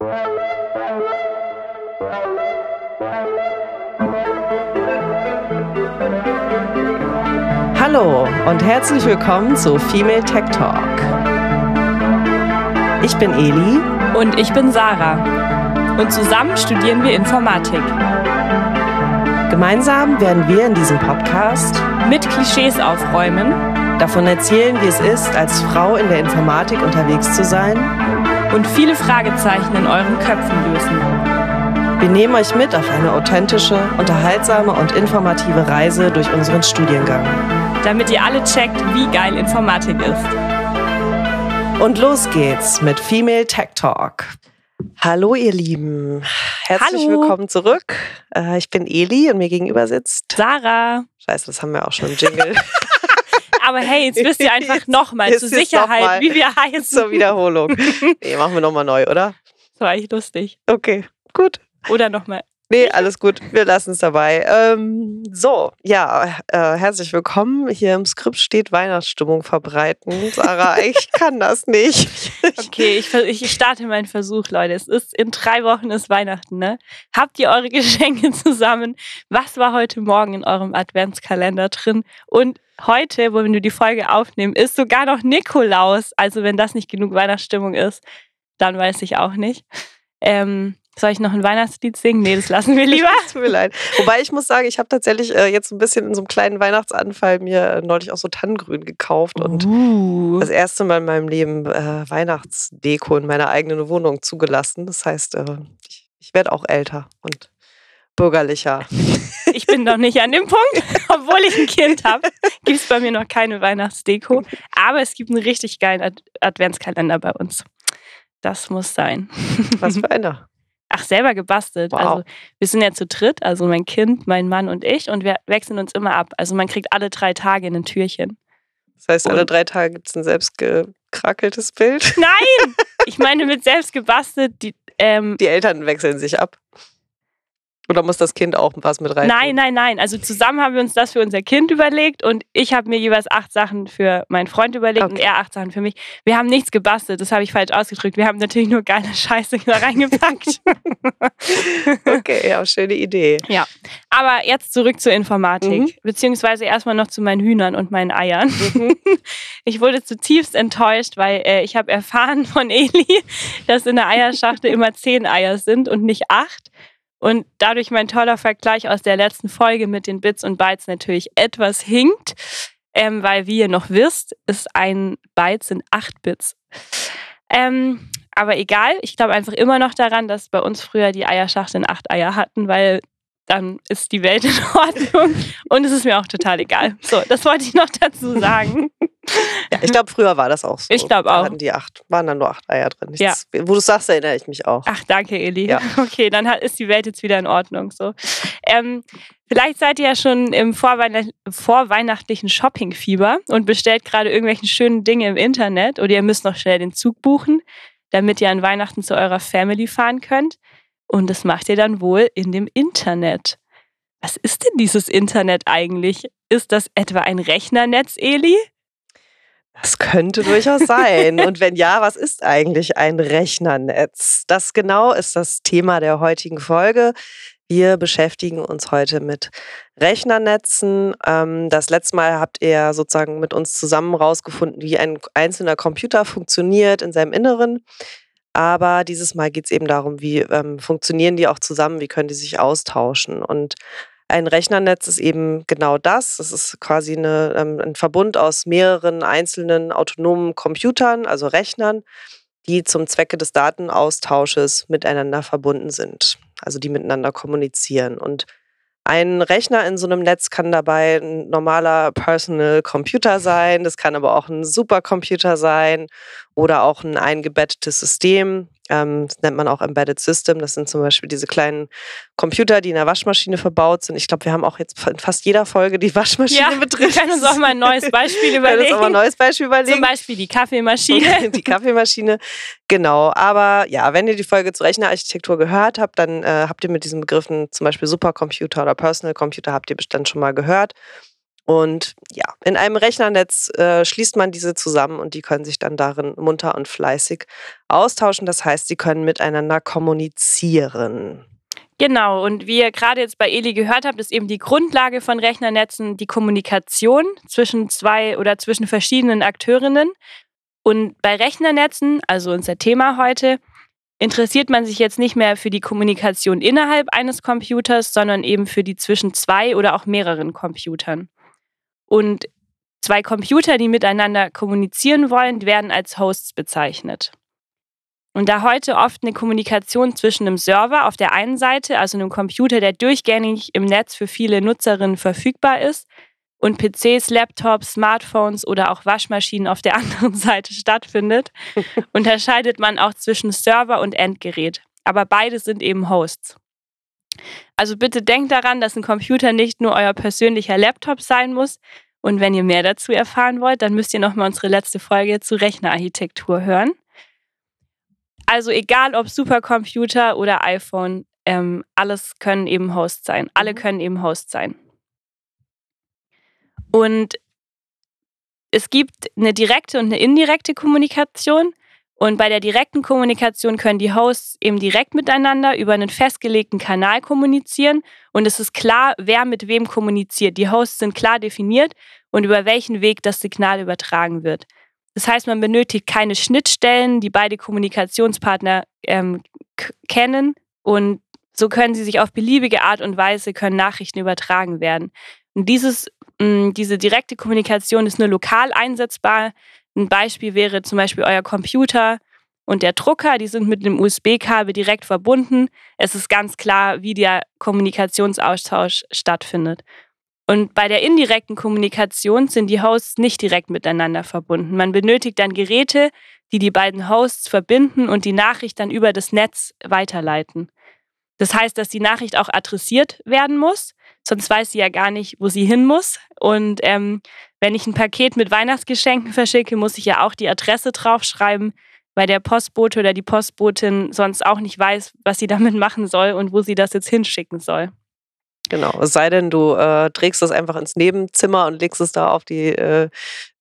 Hallo und herzlich willkommen zu Female Tech Talk. Ich bin Eli und ich bin Sarah und zusammen studieren wir Informatik. Gemeinsam werden wir in diesem Podcast mit Klischees aufräumen, davon erzählen, wie es ist, als Frau in der Informatik unterwegs zu sein und viele Fragezeichen in euren Köpfen lösen. Wir nehmen euch mit auf eine authentische, unterhaltsame und informative Reise durch unseren Studiengang. Damit ihr alle checkt, wie geil Informatik ist. Und los geht's mit Female Tech Talk. Hallo ihr Lieben, herzlich Hallo. willkommen zurück. Äh, ich bin Eli und mir gegenüber sitzt Sarah. Scheiße, das haben wir auch schon im Jingle. Aber hey, jetzt wisst ihr einfach nochmal zur ist noch Sicherheit, mal. wie wir heißen. Zur Wiederholung. Nee, machen wir nochmal neu, oder? Das war echt lustig. Okay, gut. Oder nochmal. Nee, alles gut. Wir lassen es dabei. Ähm, so, ja, äh, herzlich willkommen. Hier im Skript steht Weihnachtsstimmung verbreiten. Sarah, ich kann das nicht. Okay, ich, ich starte meinen Versuch, Leute. Es ist in drei Wochen ist Weihnachten, ne? Habt ihr eure Geschenke zusammen? Was war heute Morgen in eurem Adventskalender drin? Und heute, wo wir die Folge aufnehmen, ist sogar noch Nikolaus. Also wenn das nicht genug Weihnachtsstimmung ist, dann weiß ich auch nicht. Ähm, soll ich noch ein Weihnachtslied singen? Nee, das lassen wir lieber. Tut mir leid. Wobei ich muss sagen, ich habe tatsächlich äh, jetzt ein bisschen in so einem kleinen Weihnachtsanfall mir äh, neulich auch so Tannengrün gekauft und Uh. das erste Mal in meinem Leben äh, Weihnachtsdeko in meiner eigenen Wohnung zugelassen. Das heißt, äh, ich, ich werde auch älter und bürgerlicher. Ich bin noch nicht an dem Punkt, obwohl ich ein Kind habe, gibt es bei mir noch keine Weihnachtsdeko. Aber es gibt einen richtig geilen Ad Adventskalender bei uns. Das muss sein. Was für einer. Ach, selber gebastelt. Wow. Also wir sind ja zu dritt, also mein Kind, mein Mann und ich, und wir wechseln uns immer ab. Also man kriegt alle drei Tage ein Türchen. Das heißt, alle Und- drei Tage gibt es ein selbst gekrackeltes Bild. Nein! Ich meine mit selbst gebastelt, die, ähm, Die Eltern wechseln sich ab. Oder muss das Kind auch was mit rein? Nein, nein, nein. Also zusammen haben wir uns das für unser Kind überlegt und ich habe mir jeweils acht Sachen für meinen Freund überlegt und Okay. er acht Sachen für mich. Wir haben nichts gebastelt, das habe ich falsch ausgedrückt. Wir haben natürlich nur geile Scheiße da reingepackt. Okay, ja, schöne Idee. Aber jetzt zurück zur Informatik, Mhm. beziehungsweise erstmal noch zu meinen Hühnern und meinen Eiern. Mhm. Ich wurde zutiefst enttäuscht, weil äh, ich habe erfahren von Eli, dass in der Eierschachtel immer zehn Eier sind und nicht acht. Und dadurch mein toller Vergleich aus der letzten Folge mit den Bits und Bytes natürlich etwas hinkt, ähm, weil wie ihr noch wisst, ist ein Byte sind acht Bits. Ähm, aber egal, ich glaube einfach immer noch daran, dass bei uns früher die Eierschachteln acht Eier hatten, weil dann ist die Welt in Ordnung und es ist mir auch total egal. So, das wollte ich noch dazu sagen. Ja, ich glaube, früher war das auch so. Ich glaub Da auch. hatten die acht, waren dann nur acht Eier drin. Ja. Wo du sagst, erinnere ich mich auch. Ach, danke, Eli. Ja. Okay, dann hat, ist die Welt jetzt wieder in Ordnung. So. Ähm, vielleicht seid ihr ja schon im vorweihnacht vorweihnachtlichen Shoppingfieber und bestellt gerade irgendwelche schönen Dinge im Internet oder ihr müsst noch schnell den Zug buchen, damit ihr an Weihnachten zu eurer Family fahren könnt. Und das macht ihr dann wohl in dem Internet. Was ist denn dieses Internet eigentlich? Ist das etwa ein Rechnernetz, Eli? Das könnte durchaus sein. Und wenn ja, was ist eigentlich ein Rechnernetz? Das genau ist das Thema der heutigen Folge. Wir beschäftigen uns heute mit Rechnernetzen. Ähm, Das letzte Mal habt ihr sozusagen mit uns zusammen rausgefunden, wie ein einzelner Computer funktioniert in seinem Inneren. Aber dieses Mal geht es eben darum, wie ähm, funktionieren die auch zusammen, wie können die sich austauschen. Und ein Rechnernetz ist eben genau das. Es ist quasi eine, ähm, ein Verbund aus mehreren einzelnen autonomen Computern, also Rechnern, die zum Zwecke des Datenaustausches miteinander verbunden sind, also die miteinander kommunizieren. Und ein Rechner in so einem Netz kann dabei ein normaler Personal Computer sein, das kann aber auch ein Supercomputer sein oder auch ein eingebettetes System. Ähm, das nennt man auch Embedded System. Das sind zum Beispiel diese kleinen Computer, die in der Waschmaschine verbaut sind. Ich glaube, wir haben auch jetzt in fast jeder Folge die Waschmaschine Ja, mit wir drin. können uns auch mal ein neues Beispiel Wir können uns auch mal ein überlegen. neues Beispiel Zum überlegen. Beispiel die Kaffeemaschine. die Kaffeemaschine. Genau. Aber ja, wenn ihr die Folge zur Rechnerarchitektur gehört habt, dann äh, habt ihr mit diesen Begriffen zum Beispiel Supercomputer oder Personal Computer habt ihr bestimmt schon mal gehört. Und ja, in einem Rechnernetz äh, schließt man diese zusammen und die können sich dann darin munter und fleißig austauschen. Das heißt, sie können miteinander kommunizieren. Genau, und wie ihr gerade jetzt bei Eli gehört habt, ist eben die Grundlage von Rechnernetzen die Kommunikation zwischen zwei oder zwischen verschiedenen Akteurinnen. Und bei Rechnernetzen, also unser Thema heute, interessiert man sich jetzt nicht mehr für die Kommunikation innerhalb eines Computers, sondern eben für die zwischen zwei oder auch mehreren Computern. Und zwei Computer, die miteinander kommunizieren wollen, werden als Hosts bezeichnet. Und da heute oft eine Kommunikation zwischen einem Server auf der einen Seite, also einem Computer, der durchgängig im Netz für viele Nutzerinnen verfügbar ist, und PCs, Laptops, Smartphones oder auch Waschmaschinen auf der anderen Seite stattfindet, unterscheidet man auch zwischen Server und Endgerät. Aber beide sind eben Hosts. Also bitte denkt daran, dass ein Computer nicht nur euer persönlicher Laptop sein muss. Und wenn ihr mehr dazu erfahren wollt, dann müsst ihr nochmal unsere letzte Folge zu Rechnerarchitektur hören. Also egal ob Supercomputer oder iPhone, ähm, alles können eben Host sein. Alle mhm. können eben Host sein. Und es gibt eine direkte und eine indirekte Kommunikation. Und bei der direkten Kommunikation können die Hosts eben direkt miteinander über einen festgelegten Kanal kommunizieren. Und es ist klar, wer mit wem kommuniziert. Die Hosts sind klar definiert und über welchen Weg das Signal übertragen wird. Das heißt, man benötigt keine Schnittstellen, die beide Kommunikationspartner ähm, kennen. Und so können sie sich auf beliebige Art und Weise können Nachrichten übertragen werden. Und dieses, mh, mm, diese direkte Kommunikation ist nur lokal einsetzbar. Ein Beispiel wäre zum Beispiel euer Computer und der Drucker, die sind mit einem USB-Kabel direkt verbunden. Es ist ganz klar, wie der Kommunikationsaustausch stattfindet. Und bei der indirekten Kommunikation sind die Hosts nicht direkt miteinander verbunden. Man benötigt dann Geräte, die die beiden Hosts verbinden und die Nachricht dann über das Netz weiterleiten. Das heißt, dass die Nachricht auch adressiert werden muss sonst weiß sie ja gar nicht, wo sie hin muss. Und ähm, wenn ich ein Paket mit Weihnachtsgeschenken verschicke, muss ich ja auch die Adresse draufschreiben, weil der Postbote oder die Postbotin sonst auch nicht weiß, was sie damit machen soll und wo sie das jetzt hinschicken soll. Genau, es sei denn, du äh, trägst das einfach ins Nebenzimmer und legst es da auf die, äh,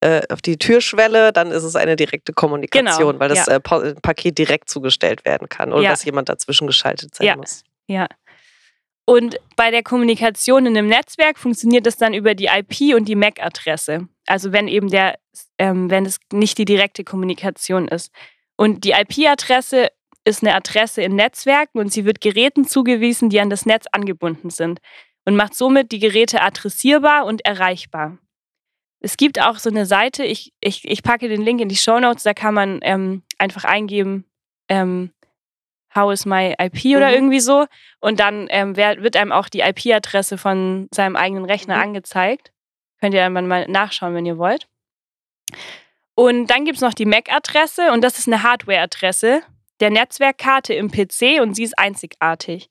äh, auf die Türschwelle, dann ist es eine direkte Kommunikation, genau, weil das ja. Äh, Paket direkt zugestellt werden kann oder ja. dass jemand dazwischen geschaltet sein ja. muss. Ja, und bei der Kommunikation in einem Netzwerk funktioniert es dann über die IP und die MAC-Adresse. Also wenn eben der, ähm, wenn es nicht die direkte Kommunikation ist. Und die IP-Adresse ist eine Adresse in Netzwerken und sie wird Geräten zugewiesen, die an das Netz angebunden sind und macht somit die Geräte adressierbar und erreichbar. Es gibt auch so eine Seite, ich, ich, ich packe den Link in die Show Notes, da kann man ähm, einfach eingeben, ähm, How is my IP oder mhm. irgendwie so. Und dann ähm, wird einem auch die IP-Adresse von seinem eigenen Rechner mhm. angezeigt. Könnt ihr dann mal nachschauen, wenn ihr wollt. Und dann gibt es noch die MAC-Adresse und das ist eine Hardware-Adresse der Netzwerkkarte im PC und sie ist einzigartig.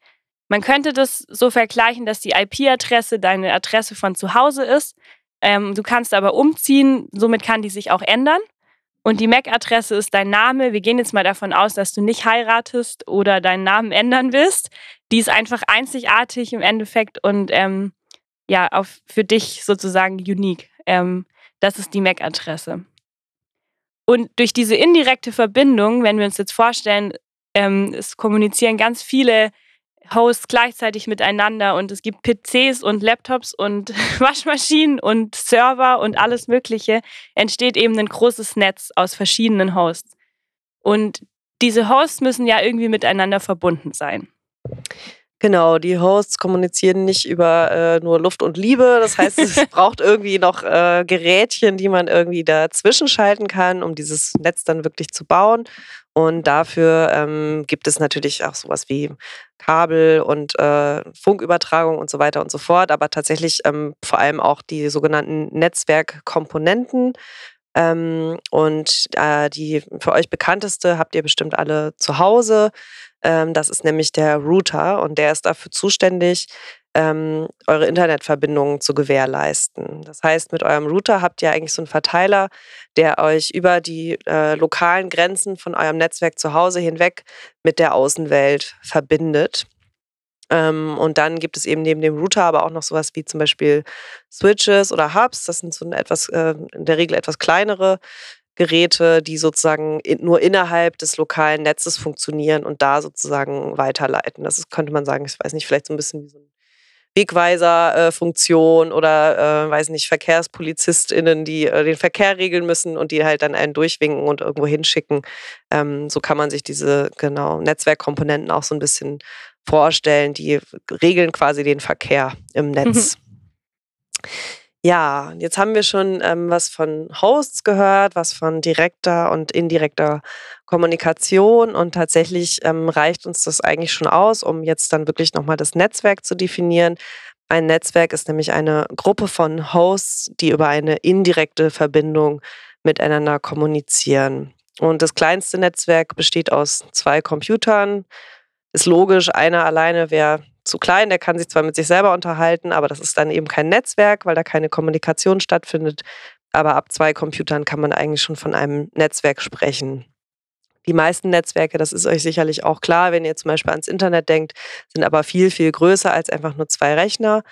Man könnte das so vergleichen, dass die IP-Adresse deine Adresse von zu Hause ist. Ähm, du kannst aber umziehen, somit kann die sich auch ändern. Und die MAC-Adresse ist dein Name. Wir gehen jetzt mal davon aus, dass du nicht heiratest oder deinen Namen ändern willst. Die ist einfach einzigartig im Endeffekt und ähm, ja, auf, für dich sozusagen unique. Ähm, das ist die MAC-Adresse. Und durch diese indirekte Verbindung, wenn wir uns jetzt vorstellen, ähm, es kommunizieren ganz viele Hosts gleichzeitig miteinander und es gibt PCs und Laptops und Waschmaschinen und Server und alles Mögliche, entsteht eben ein großes Netz aus verschiedenen Hosts. Und diese Hosts müssen ja irgendwie miteinander verbunden sein. Genau, die Hosts kommunizieren nicht über äh, nur Luft und Liebe. Das heißt, es braucht irgendwie noch äh, Gerätchen, die man irgendwie dazwischen schalten kann, um dieses Netz dann wirklich zu bauen. Und dafür ähm, gibt es natürlich auch sowas wie Kabel und äh, Funkübertragung und so weiter und so fort, aber tatsächlich ähm, vor allem auch die sogenannten Netzwerkkomponenten. Ähm, und äh, die für euch bekannteste habt ihr bestimmt alle zu Hause. Ähm, das ist nämlich der Router und der ist dafür zuständig, ähm, eure Internetverbindungen zu gewährleisten. Das heißt, mit eurem Router habt ihr eigentlich so einen Verteiler, der euch über die äh, lokalen Grenzen von eurem Netzwerk zu Hause hinweg mit der Außenwelt verbindet. Ähm, und dann gibt es eben neben dem Router aber auch noch sowas wie zum Beispiel Switches oder Hubs. Das sind so etwas, äh, in der Regel etwas kleinere Geräte, die sozusagen nur innerhalb des lokalen Netzes funktionieren und da sozusagen weiterleiten. Das ist, könnte man sagen, ich weiß nicht, vielleicht so ein bisschen wie so ein Wegweiser-Funktion oder, äh, weiß nicht, VerkehrspolizistInnen, die äh, den Verkehr regeln müssen und die halt dann einen durchwinken und irgendwo hinschicken. Ähm, so kann man sich diese, genau, Netzwerkkomponenten auch so ein bisschen vorstellen. Die regeln quasi den Verkehr im Netz. Mhm. Ja, jetzt haben wir schon ähm, was von Hosts gehört, was von direkter und indirekter Kommunikation und tatsächlich ähm, reicht uns das eigentlich schon aus, um jetzt dann wirklich nochmal das Netzwerk zu definieren. Ein Netzwerk ist nämlich eine Gruppe von Hosts, die über eine indirekte Verbindung miteinander kommunizieren. Und das kleinste Netzwerk besteht aus zwei Computern. Ist logisch, einer alleine wäre zu klein, der kann sich zwar mit sich selber unterhalten, aber das ist dann eben kein Netzwerk, weil da keine Kommunikation stattfindet. Aber ab zwei Computern kann man eigentlich schon von einem Netzwerk sprechen. Die meisten Netzwerke, das ist euch sicherlich auch klar, wenn ihr zum Beispiel ans Internet denkt, sind aber viel, viel größer als einfach nur zwei Rechner.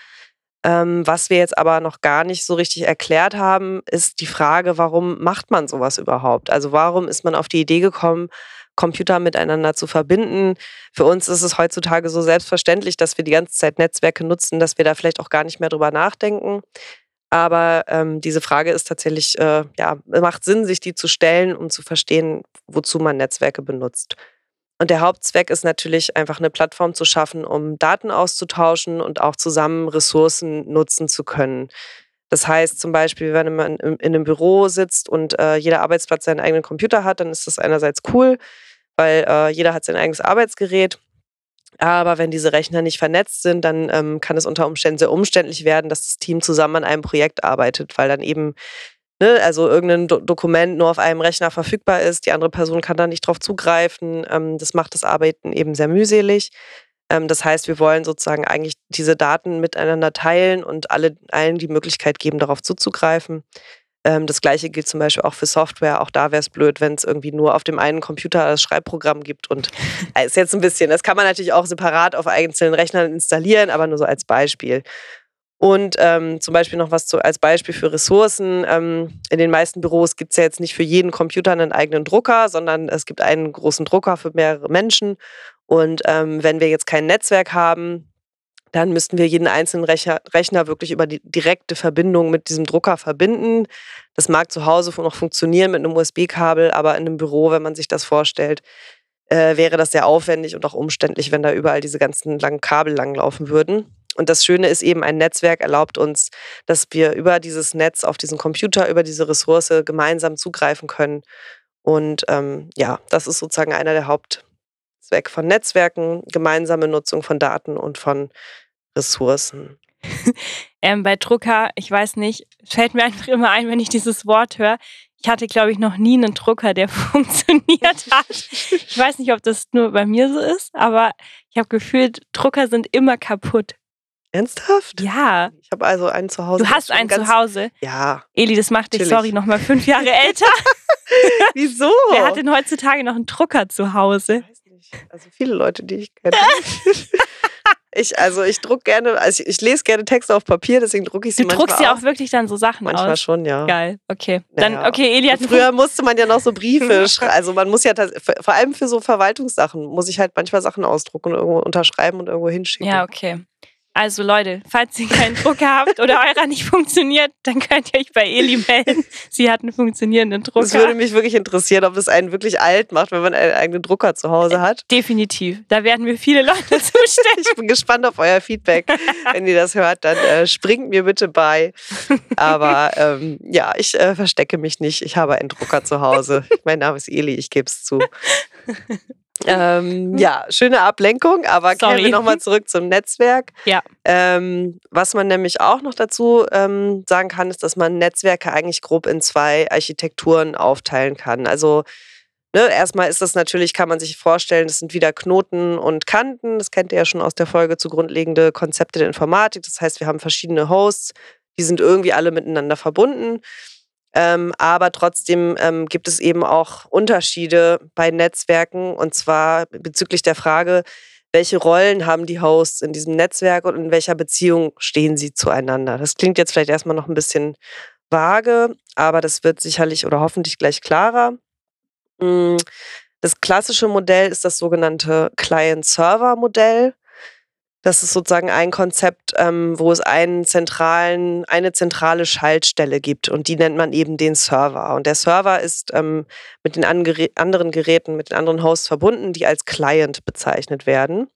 Ähm, was wir jetzt aber noch gar nicht so richtig erklärt haben, ist die Frage, warum macht man sowas überhaupt? Also warum ist man auf die Idee gekommen, Computer miteinander zu verbinden. Für uns ist es heutzutage so selbstverständlich, dass wir die ganze Zeit Netzwerke nutzen, dass wir da vielleicht auch gar nicht mehr drüber nachdenken. Aber ähm, diese Frage ist tatsächlich, äh, ja, macht Sinn, sich die zu stellen, um zu verstehen, wozu man Netzwerke benutzt. Und der Hauptzweck ist natürlich einfach eine Plattform zu schaffen, um Daten auszutauschen und auch zusammen Ressourcen nutzen zu können. Das heißt zum Beispiel, wenn man in einem Büro sitzt und äh, jeder Arbeitsplatz seinen eigenen Computer hat, dann ist das einerseits cool, weil äh, jeder hat sein eigenes Arbeitsgerät. Aber wenn diese Rechner nicht vernetzt sind, dann ähm, kann es unter Umständen sehr umständlich werden, dass das Team zusammen an einem Projekt arbeitet, weil dann eben ne, also irgendein Do Dokument nur auf einem Rechner verfügbar ist, die andere Person kann da nicht drauf zugreifen. Ähm, das macht das Arbeiten eben sehr mühselig. Ähm, das heißt, wir wollen sozusagen eigentlich diese Daten miteinander teilen und alle, allen die Möglichkeit geben, darauf zuzugreifen. Ähm, das gleiche gilt zum Beispiel auch für Software. Auch da wäre es blöd, wenn es irgendwie nur auf dem einen Computer das Schreibprogramm gibt. Und äh, ist jetzt ein bisschen, das kann man natürlich auch separat auf einzelnen Rechnern installieren, aber nur so als Beispiel. Und ähm, zum Beispiel noch was zu, als Beispiel für Ressourcen. Ähm, in den meisten Büros gibt es ja jetzt nicht für jeden Computer einen eigenen Drucker, sondern es gibt einen großen Drucker für mehrere Menschen. Und ähm, wenn wir jetzt kein Netzwerk haben, dann müssten wir jeden einzelnen Rechner, wirklich über die direkte Verbindung mit diesem Drucker verbinden. Das mag zu Hause noch funktionieren mit einem USB-Kabel, aber in einem Büro, wenn man sich das vorstellt, äh, wäre das sehr aufwendig und auch umständlich, wenn da überall diese ganzen langen Kabel langlaufen würden. Und das Schöne ist eben, ein Netzwerk erlaubt uns, dass wir über dieses Netz auf diesen Computer, über diese Ressource gemeinsam zugreifen können. Und ähm, ja, das ist sozusagen einer der Hauptzwecke von Netzwerken, gemeinsame Nutzung von Daten und von Ressourcen? ähm, bei Drucker, ich weiß nicht, fällt mir einfach immer ein, wenn ich dieses Wort höre. Ich hatte, glaube ich, noch nie einen Drucker, der funktioniert hat. Ich weiß nicht, ob das nur bei mir so ist, aber ich habe gefühlt, Drucker sind immer kaputt. Ernsthaft? Ja. Ich habe also einen zu Hause. Du hast einen zu Hause? Ja. Eli, das macht dich, Chillig. sorry, nochmal fünf Jahre älter. Wieso? Wer hat denn heutzutage noch einen Drucker zu Hause? Ich. Also viele Leute, die ich kenne. Ich, also ich druck gerne, also ich, ich, lese gerne Texte auf Papier, deswegen drucke ich sie du manchmal Du druckst ja auch wirklich dann so Sachen manchmal aus? Manchmal schon, ja. Geil, okay. Dann, naja. okay, Eli hat Früher musste man ja noch so Briefe schreiben. Also man muss ja, vor allem für so Verwaltungssachen, muss ich halt manchmal Sachen ausdrucken und irgendwo unterschreiben und irgendwo hinschicken. Ja, okay. Also Leute, falls ihr keinen Drucker habt oder eurer nicht funktioniert, dann könnt ihr euch bei Eli melden. Sie hat einen funktionierenden Drucker. Es würde mich wirklich interessieren, ob es einen wirklich alt macht, wenn man einen eigenen Drucker zu Hause hat. Definitiv. Da werden wir viele Leute zustimmen. ich bin gespannt auf euer Feedback. Wenn ihr das hört, dann äh, springt mir bitte bei. Aber ähm, ja, ich äh, verstecke mich nicht. Ich habe einen Drucker zu Hause. Mein Name ist Eli, ich gebe es zu. Ähm, ja, schöne Ablenkung, aber Sorry. kehren wir nochmal zurück zum Netzwerk. Ja. Ähm, was man nämlich auch noch dazu ähm, sagen kann, ist, dass man Netzwerke eigentlich grob in zwei Architekturen aufteilen kann. Also ne, erstmal ist das natürlich, kann man sich vorstellen, das sind wieder Knoten und Kanten. Das kennt ihr ja schon aus der Folge zu grundlegende Konzepte der Informatik. Das heißt, wir haben verschiedene Hosts, die sind irgendwie alle miteinander verbunden. Ähm, aber trotzdem ähm, gibt es eben auch Unterschiede bei Netzwerken und zwar bezüglich der Frage, welche Rollen haben die Hosts in diesem Netzwerk und in welcher Beziehung stehen sie zueinander. Das klingt jetzt vielleicht erstmal noch ein bisschen vage, aber das wird sicherlich oder hoffentlich gleich klarer. Mm, das klassische Modell ist das sogenannte Client-Server-Modell. Das ist sozusagen ein Konzept, ähm, wo es einen zentralen, eine zentrale Schaltstelle gibt und die nennt man eben den Server. Und der Server ist ähm, mit den anderen Geräten, mit den anderen Hosts verbunden, die als Client bezeichnet werden.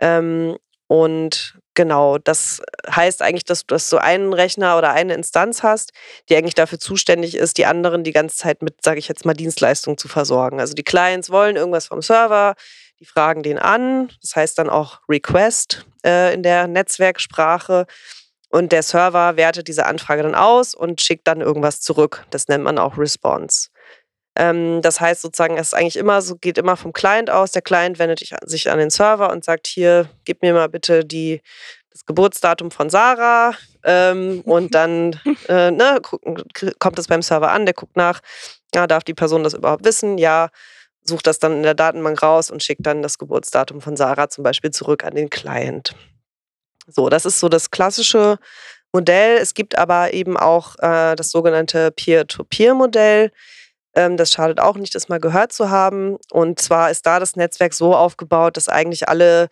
Ähm, und genau, das heißt eigentlich, dass, dass du einen Rechner oder eine Instanz hast, die eigentlich dafür zuständig ist, die anderen die ganze Zeit mit, sage ich jetzt mal, Dienstleistungen zu versorgen. Also die Clients wollen irgendwas vom Server, die fragen den an, das heißt dann auch Request äh, in der Netzwerksprache. Und der Server wertet diese Anfrage dann aus und schickt dann irgendwas zurück. Das nennt man auch Response. Ähm, das heißt sozusagen, es ist eigentlich immer so, geht immer vom Client aus. Der Client wendet sich an den Server und sagt: Hier, gib mir mal bitte die, das Geburtsdatum von Sarah. Ähm, und dann äh, ne, kommt es beim Server an, der guckt nach, ja, darf die Person das überhaupt wissen? Ja, sucht das dann in der Datenbank raus und schickt dann das Geburtsdatum von Sarah zum Beispiel zurück an den Client. So, das ist so das klassische Modell. Es gibt aber eben auch äh, das sogenannte Peer-to-Peer-Modell. Ähm, das schadet auch nicht, das mal gehört zu haben. Und zwar ist da das Netzwerk so aufgebaut, dass eigentlich alle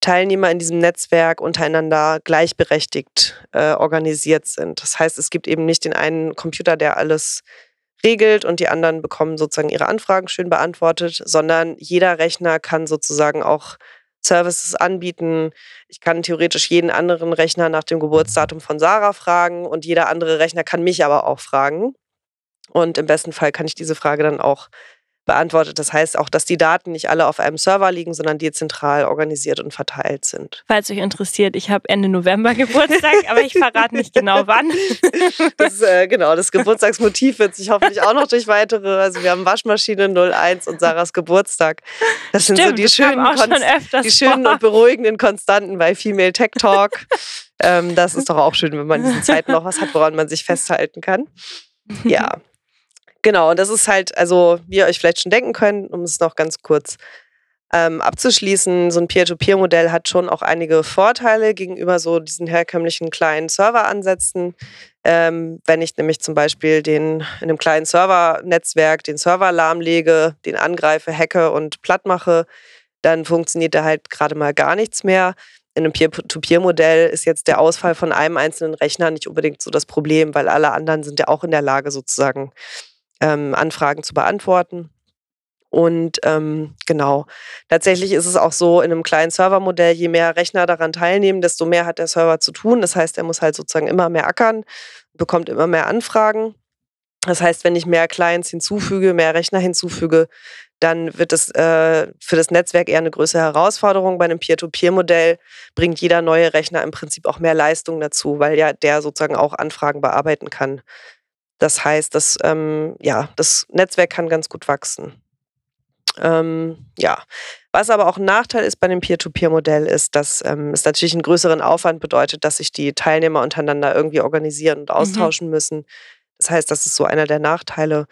Teilnehmer in diesem Netzwerk untereinander gleichberechtigt äh, organisiert sind. Das heißt, es gibt eben nicht den einen Computer, der alles regelt und die anderen bekommen sozusagen ihre Anfragen schön beantwortet, sondern jeder Rechner kann sozusagen auch Services anbieten. Ich kann theoretisch jeden anderen Rechner nach dem Geburtsdatum von Sarah fragen und jeder andere Rechner kann mich aber auch fragen. Und im besten Fall kann ich diese Frage dann auch beantwortet. Das heißt auch, dass die Daten nicht alle auf einem Server liegen, sondern dezentral organisiert und verteilt sind. Falls euch interessiert, ich habe Ende November Geburtstag, aber ich verrate nicht genau wann. Das, äh, genau, das Geburtstagsmotiv wird sich hoffentlich auch noch durch weitere, also wir haben Waschmaschine 01 und Sarahs Geburtstag. Das sind Stimmt, so die schönen, die schönen und beruhigenden Konstanten bei Female Tech Talk. ähm, das ist doch auch schön, wenn man in diesen Zeiten noch was hat, woran man sich festhalten kann. Ja, Genau, und das ist halt, also wie ihr euch vielleicht schon denken könnt, um es noch ganz kurz ähm, abzuschließen, so ein Peer-to-Peer-Modell hat schon auch einige Vorteile gegenüber so diesen herkömmlichen kleinen Serveransätzen. Ähm, wenn ich nämlich zum Beispiel den in einem kleinen Servernetzwerk den Server lahmlege, den angreife, hacke und platt mache, dann funktioniert da halt gerade mal gar nichts mehr. In einem Peer-to-Peer-Modell ist jetzt der Ausfall von einem einzelnen Rechner nicht unbedingt so das Problem, weil alle anderen sind ja auch in der Lage, sozusagen ähm, Anfragen zu beantworten. Und ähm, genau, tatsächlich ist es auch so, in einem kleinen Servermodell, je mehr Rechner daran teilnehmen, desto mehr hat der Server zu tun. Das heißt, er muss halt sozusagen immer mehr ackern, bekommt immer mehr Anfragen. Das heißt, wenn ich mehr Clients hinzufüge, mehr Rechner hinzufüge, dann wird es äh, für das Netzwerk eher eine größere Herausforderung. Bei einem Peer-to-Peer-Modell bringt jeder neue Rechner im Prinzip auch mehr Leistung dazu, weil ja der sozusagen auch Anfragen bearbeiten kann. Das heißt, das, ähm, ja, das Netzwerk kann ganz gut wachsen. Ähm, ja, was aber auch ein Nachteil ist bei dem Peer-to-Peer-Modell ist, dass ähm, es natürlich einen größeren Aufwand bedeutet, dass sich die Teilnehmer untereinander irgendwie organisieren und mhm. austauschen mhm. müssen. Das heißt, das ist so einer der Nachteile.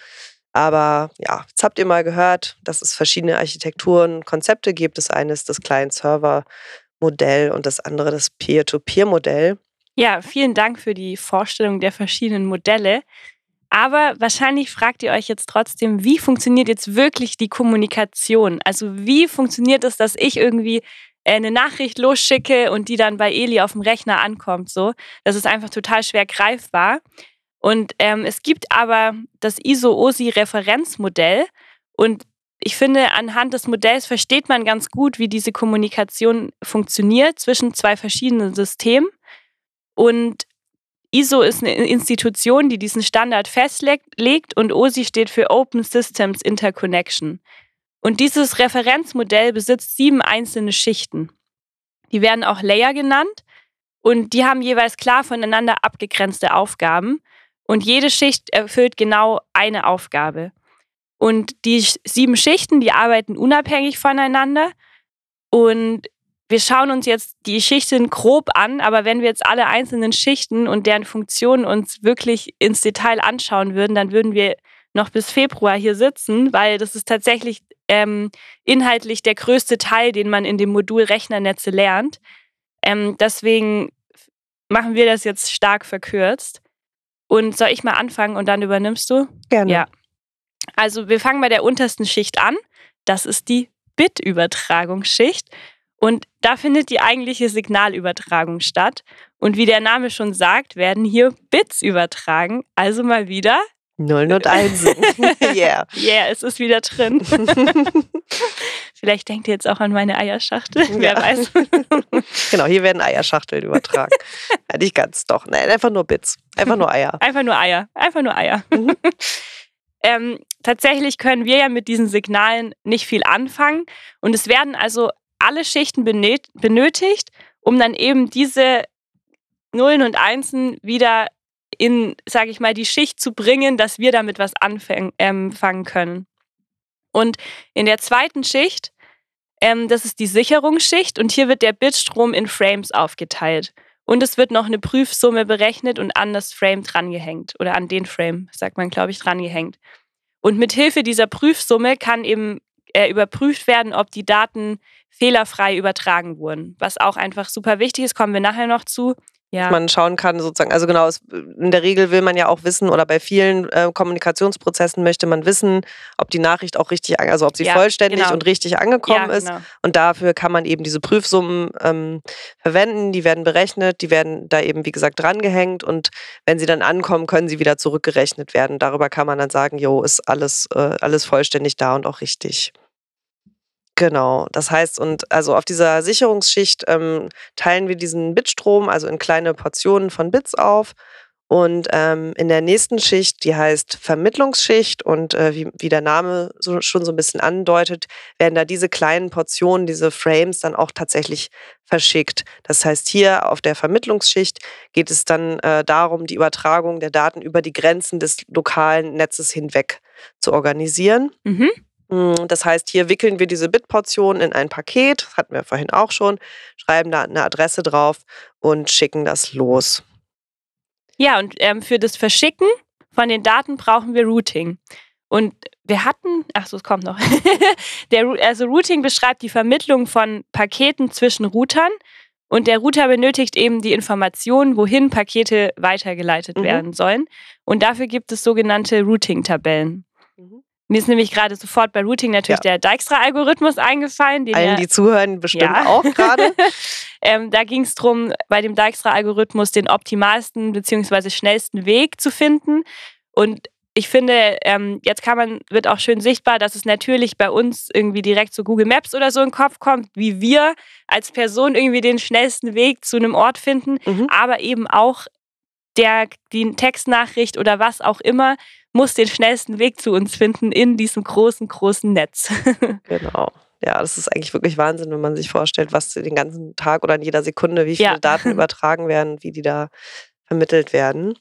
Aber ja, jetzt habt ihr mal gehört, dass es verschiedene Architekturen, Konzepte gibt. Das eine ist das Client-Server-Modell und das andere das Peer-to-Peer-Modell. Ja, vielen Dank für die Vorstellung der verschiedenen Modelle. Aber wahrscheinlich fragt ihr euch jetzt trotzdem, wie funktioniert jetzt wirklich die Kommunikation? Also wie funktioniert es, dass ich irgendwie äh, eine Nachricht losschicke und die dann bei Eli auf dem Rechner ankommt? So, das ist einfach total schwer greifbar. Und ähm, es gibt aber das ISO-OSI-Referenzmodell und ich finde, anhand des Modells versteht man ganz gut, wie diese Kommunikation funktioniert zwischen zwei verschiedenen Systemen. Und ISO ist eine Institution, die diesen Standard festlegt und OSI steht für Open Systems Interconnection. Und dieses Referenzmodell besitzt sieben einzelne Schichten. Die werden auch Layer genannt und die haben jeweils klar voneinander abgegrenzte Aufgaben und jede Schicht erfüllt genau eine Aufgabe. Und die sieben Schichten, die arbeiten unabhängig voneinander und wir schauen uns jetzt die Schichten grob an, aber wenn wir jetzt alle einzelnen Schichten und deren Funktionen uns wirklich ins Detail anschauen würden, dann würden wir noch bis Februar hier sitzen, weil das ist tatsächlich ähm, inhaltlich der größte Teil, den man in dem Modul Rechnernetze lernt. Ähm, deswegen machen wir das jetzt stark verkürzt. Und soll ich mal anfangen und dann übernimmst du? Gerne. Ja. Also wir fangen bei der untersten Schicht an. Das ist die Bitübertragungsschicht. Und da findet die eigentliche Signalübertragung statt. Und wie der Name schon sagt, werden hier Bits übertragen. Also mal wieder Nullen und Einsen. yeah. Yeah, es ist wieder drin. Vielleicht denkt ihr jetzt auch an meine Eierschachtel. Wer weiß. genau, hier werden Eierschachteln übertragen. ja, nicht ganz, doch. Nein, einfach nur Bits. Einfach nur Eier. Einfach nur Eier. Einfach nur Eier. Mhm. ähm, tatsächlich können wir ja mit diesen Signalen nicht viel anfangen. Und es werden also alle Schichten benötigt, um dann eben diese Nullen und Einsen wieder in, sage ich mal, die Schicht zu bringen, dass wir damit was anfangen ähm, können. Und in der zweiten Schicht, ähm, das ist die Sicherungsschicht und hier wird der Bitstrom in Frames aufgeteilt. Und es wird noch eine Prüfsumme berechnet und an das Frame drangehängt oder an den Frame, sagt man, glaube ich, drangehängt. Und mit Hilfe dieser Prüfsumme kann eben äh, überprüft werden, ob die Daten fehlerfrei übertragen wurden. Was auch einfach super wichtig ist, kommen wir nachher noch zu ja. man schauen kann, sozusagen. Also genau, es, in der Regel will man ja auch wissen, oder bei vielen äh, Kommunikationsprozessen möchte man wissen, ob die Nachricht auch richtig, also ob sie ja, vollständig genau. und richtig angekommen ja, ist. Genau. Und dafür kann man eben diese Prüfsummen ähm, verwenden, die werden berechnet, die werden da eben, wie gesagt, drangehängt und wenn sie dann ankommen, können sie wieder zurückgerechnet werden. Darüber kann man dann sagen, jo, ist alles, äh, alles vollständig da und auch richtig. Genau, das heißt, und also auf dieser Sicherungsschicht ähm, teilen wir diesen Bitstrom, also in kleine Portionen von Bits auf. Und ähm, in der nächsten Schicht, die heißt Vermittlungsschicht und äh, wie, wie der Name so, schon so ein bisschen andeutet, werden da diese kleinen Portionen, diese Frames dann auch tatsächlich verschickt. Das heißt, hier auf der Vermittlungsschicht geht es dann äh, darum, die Übertragung der Daten über die Grenzen des lokalen Netzes hinweg zu organisieren. Mhm. Mm, das heißt, hier wickeln wir diese Bitportion in ein Paket, das hatten wir vorhin auch schon, schreiben da eine Adresse drauf und schicken das los. Ja, und ähm, für das Verschicken von den Daten brauchen wir Routing. Und wir hatten, ach so, es kommt noch. der, also Routing beschreibt die Vermittlung von Paketen zwischen Routern und der Router benötigt eben die Informationen, wohin Pakete weitergeleitet mhm. werden sollen. Und dafür gibt es sogenannte Routing-Tabellen. Mhm. Mir ist nämlich gerade sofort bei Routing natürlich ja. der Dijkstra-Algorithmus eingefallen. Den Allen, die zuhören, bestimmt ja. auch gerade. ähm, da ging es darum, bei dem Dijkstra-Algorithmus den optimalsten bzw. schnellsten Weg zu finden. Und ich finde, ähm, jetzt kann man, wird auch schön sichtbar, dass es natürlich bei uns irgendwie direkt zu Google Maps oder so in den Kopf kommt, wie wir als Person irgendwie den schnellsten Weg zu einem Ort finden, mhm. aber eben auch der, die Textnachricht oder was auch immer muss den schnellsten Weg zu uns finden in diesem großen, großen Netz. genau. Ja, das ist eigentlich wirklich Wahnsinn, wenn man sich vorstellt, was den ganzen Tag oder in jeder Sekunde, wie viele ja. Daten übertragen werden, wie die da vermittelt werden.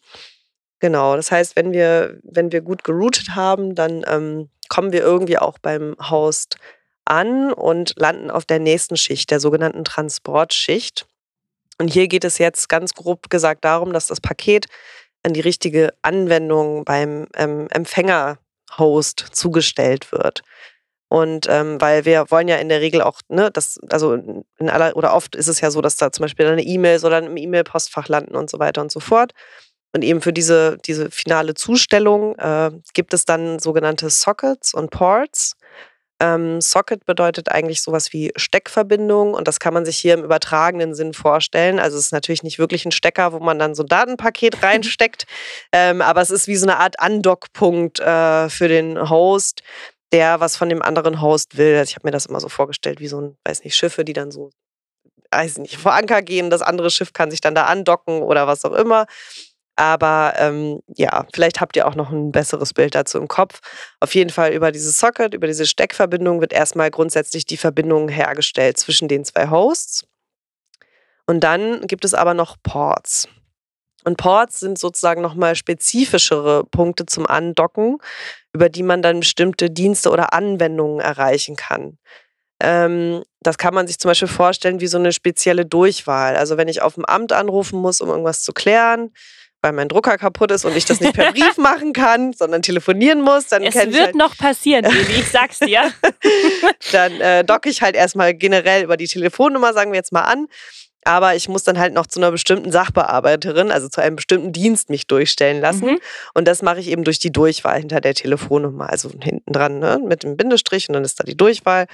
Genau, das heißt, wenn wir, wenn wir gut geroutet haben, dann ähm, kommen wir irgendwie auch beim Host an und landen auf der nächsten Schicht, der sogenannten Transportschicht. Und hier geht es jetzt ganz grob gesagt darum, dass das Paket an die richtige Anwendung beim ähm, Empfänger-Host zugestellt wird. Und ähm, weil wir wollen ja in der Regel auch, ne, das, also in aller oder oft ist es ja so, dass da zum Beispiel eine E-Mail soll dann im E-Mail-Postfach landen und so weiter und so fort. Und eben für diese, diese finale Zustellung äh, gibt es dann sogenannte Sockets und Ports. Ähm, Socket bedeutet eigentlich sowas wie Steckverbindung und das kann man sich hier im übertragenen Sinn vorstellen. Also es ist natürlich nicht wirklich ein Stecker, wo man dann so ein Datenpaket reinsteckt, ähm, aber es ist wie so eine Art Andockpunkt äh, für den Host, der was von dem anderen Host will. Also ich habe mir das immer so vorgestellt, wie so ein, weiß nicht, Schiffe, die dann so, weiß nicht, vor Anker gehen. Das andere Schiff kann sich dann da andocken oder was auch immer. Aber ähm, ja, vielleicht habt ihr auch noch ein besseres Bild dazu im Kopf. Auf jeden Fall über dieses Socket, über diese Steckverbindung wird erstmal grundsätzlich die Verbindung hergestellt zwischen den zwei Hosts. Und dann gibt es aber noch Ports. Und Ports sind sozusagen nochmal spezifischere Punkte zum Andocken, über die man dann bestimmte Dienste oder Anwendungen erreichen kann. Ähm, das kann man sich zum Beispiel vorstellen wie so eine spezielle Durchwahl. Also wenn ich auf dem Amt anrufen muss, um irgendwas zu klären, weil mein Drucker kaputt ist und ich das nicht per Brief machen kann, sondern telefonieren muss, dann es wird halt noch passieren, Baby, ich sag's dir. dann äh, docke ich halt erstmal generell über die Telefonnummer, sagen wir jetzt mal an. Aber ich muss dann halt noch zu einer bestimmten Sachbearbeiterin, also zu einem bestimmten Dienst mich durchstellen lassen. Mhm. Und das mache ich eben durch die Durchwahl hinter der Telefonnummer. Also hinten dran ne, mit dem Bindestrich und dann ist da die Durchwahl.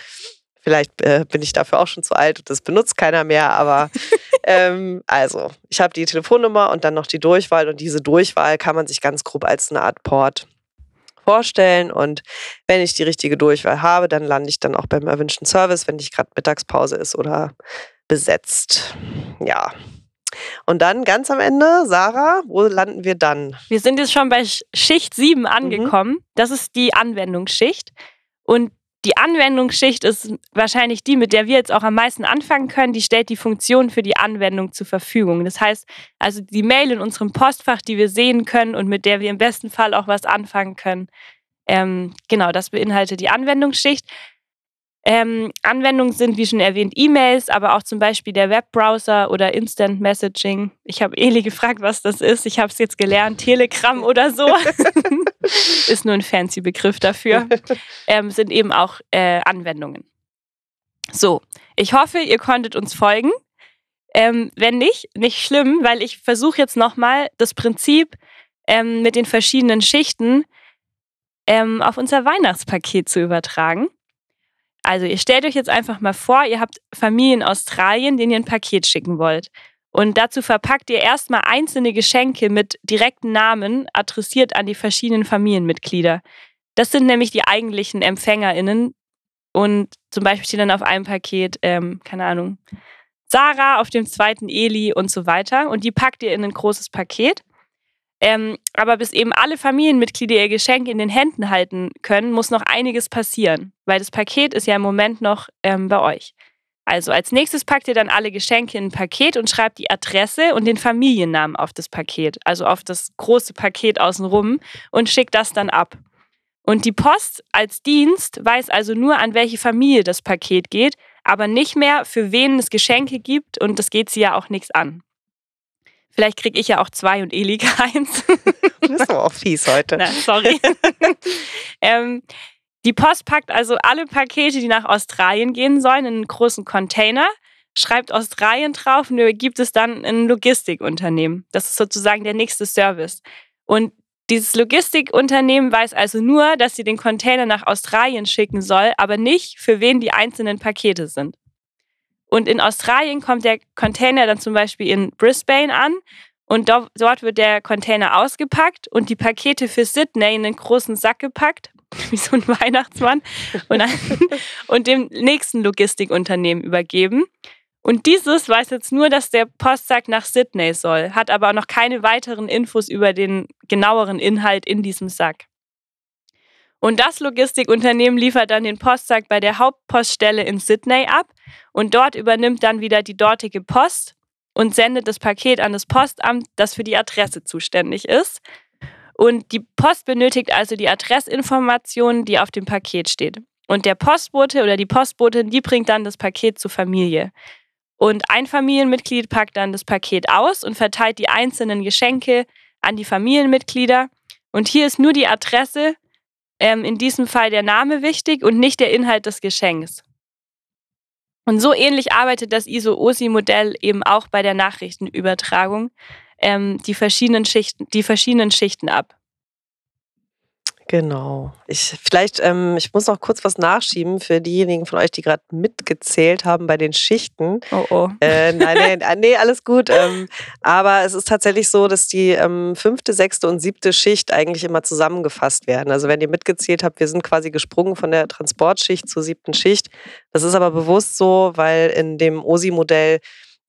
Vielleicht äh, bin ich dafür auch schon zu alt und das benutzt keiner mehr, aber ähm, also, ich habe die Telefonnummer und dann noch die Durchwahl und diese Durchwahl kann man sich ganz grob als eine Art Port vorstellen und wenn ich die richtige Durchwahl habe, dann lande ich dann auch beim erwünschten Service, wenn nicht gerade Mittagspause ist oder besetzt. Ja. Und dann ganz am Ende, Sarah, wo landen wir dann? Wir sind jetzt schon bei Schicht 7 mhm. angekommen. Mhm. Das ist die Anwendungsschicht. Und die Anwendungsschicht ist wahrscheinlich die, mit der wir jetzt auch am meisten anfangen können. Die stellt die Funktion für die Anwendung zur Verfügung. Das heißt, also die Mail in unserem Postfach, die wir sehen können und mit der wir im besten Fall auch was anfangen können. Ähm, genau, das beinhaltet die Anwendungsschicht. Ähm, Anwendungen sind, wie schon erwähnt, E-Mails, aber auch zum Beispiel der Webbrowser oder Instant Messaging. Ich habe Eli gefragt, was das ist. Ich habe es jetzt gelernt, Telegram oder so. ist nur ein fancy Begriff dafür. Ähm, sind eben auch äh, Anwendungen. So, ich hoffe, ihr konntet uns folgen. Ähm, wenn nicht, nicht schlimm, weil ich versuche jetzt nochmal das Prinzip ähm, mit den verschiedenen Schichten ähm, auf unser Weihnachtspaket zu übertragen. Also ihr stellt euch jetzt einfach mal vor, ihr habt Familien in Australien, denen ihr ein Paket schicken wollt. Und dazu verpackt ihr erstmal einzelne Geschenke mit direkten Namen adressiert an die verschiedenen Familienmitglieder. Das sind nämlich die eigentlichen EmpfängerInnen. Und zum Beispiel steht dann auf einem Paket, ähm, keine Ahnung, Sarah, auf dem zweiten Eli und so weiter. Und die packt ihr in ein großes Paket. Ähm, aber bis eben alle Familienmitglieder ihr Geschenk in den Händen halten können, muss noch einiges passieren, weil das Paket ist ja im Moment noch ähm, bei euch. Also als nächstes packt ihr dann alle Geschenke in ein Paket und schreibt die Adresse und den Familiennamen auf das Paket, also auf das große Paket außenrum und schickt das dann ab. Und die Post als Dienst weiß also nur, an welche Familie das Paket geht, aber nicht mehr, für wen es Geschenke gibt und das geht sie ja auch nichts an. Vielleicht kriege ich ja auch zwei und Eli keins. das ist aber auch fies heute. Na, sorry. ähm, die Post packt also alle Pakete, die nach Australien gehen sollen, in einen großen Container, schreibt Australien drauf und übergibt es dann in ein Logistikunternehmen. Das ist sozusagen der nächste Service. Und dieses Logistikunternehmen weiß also nur, dass sie den Container nach Australien schicken soll, aber nicht, für wen die einzelnen Pakete sind. Und in Australien kommt der Container dann zum Beispiel in Brisbane an und do dort wird der Container ausgepackt und die Pakete für Sydney in einen großen Sack gepackt, wie so ein Weihnachtsmann, und, dann, und dem nächsten Logistikunternehmen übergeben. Und dieses weiß jetzt nur, dass der Postsack nach Sydney soll, hat aber noch keine weiteren Infos über den genaueren Inhalt in diesem Sack. Und das Logistikunternehmen liefert dann den Postsack bei der Hauptpoststelle in Sydney ab und dort übernimmt dann wieder die dortige Post und sendet das Paket an das Postamt, das für die Adresse zuständig ist. Und die Post benötigt also die Adressinformationen, die auf dem Paket steht. Und der Postbote oder die Postbotin, die bringt dann das Paket zur Familie. Und ein Familienmitglied packt dann das Paket aus und verteilt die einzelnen Geschenke an die Familienmitglieder. Und hier ist nur die Adresse ähm, in diesem Fall der Name wichtig und nicht der Inhalt des Geschenks. Und so ähnlich arbeitet das ISO-OSI-Modell eben auch bei der Nachrichtenübertragung ähm, die, verschiedenen Schichten, die verschiedenen Schichten ab. Genau. Ich vielleicht, ähm, ich muss noch kurz was nachschieben für diejenigen von euch, die gerade mitgezählt haben bei den Schichten. Oh oh. Äh, nein, nein, nee, alles gut. Ähm, aber es ist tatsächlich so, dass die ähm, fünfte, sechste und siebte Schicht eigentlich immer zusammengefasst werden. Also wenn ihr mitgezählt habt, wir sind quasi gesprungen von der Transportschicht zur siebten Schicht. Das ist aber bewusst so, weil in dem OSI-Modell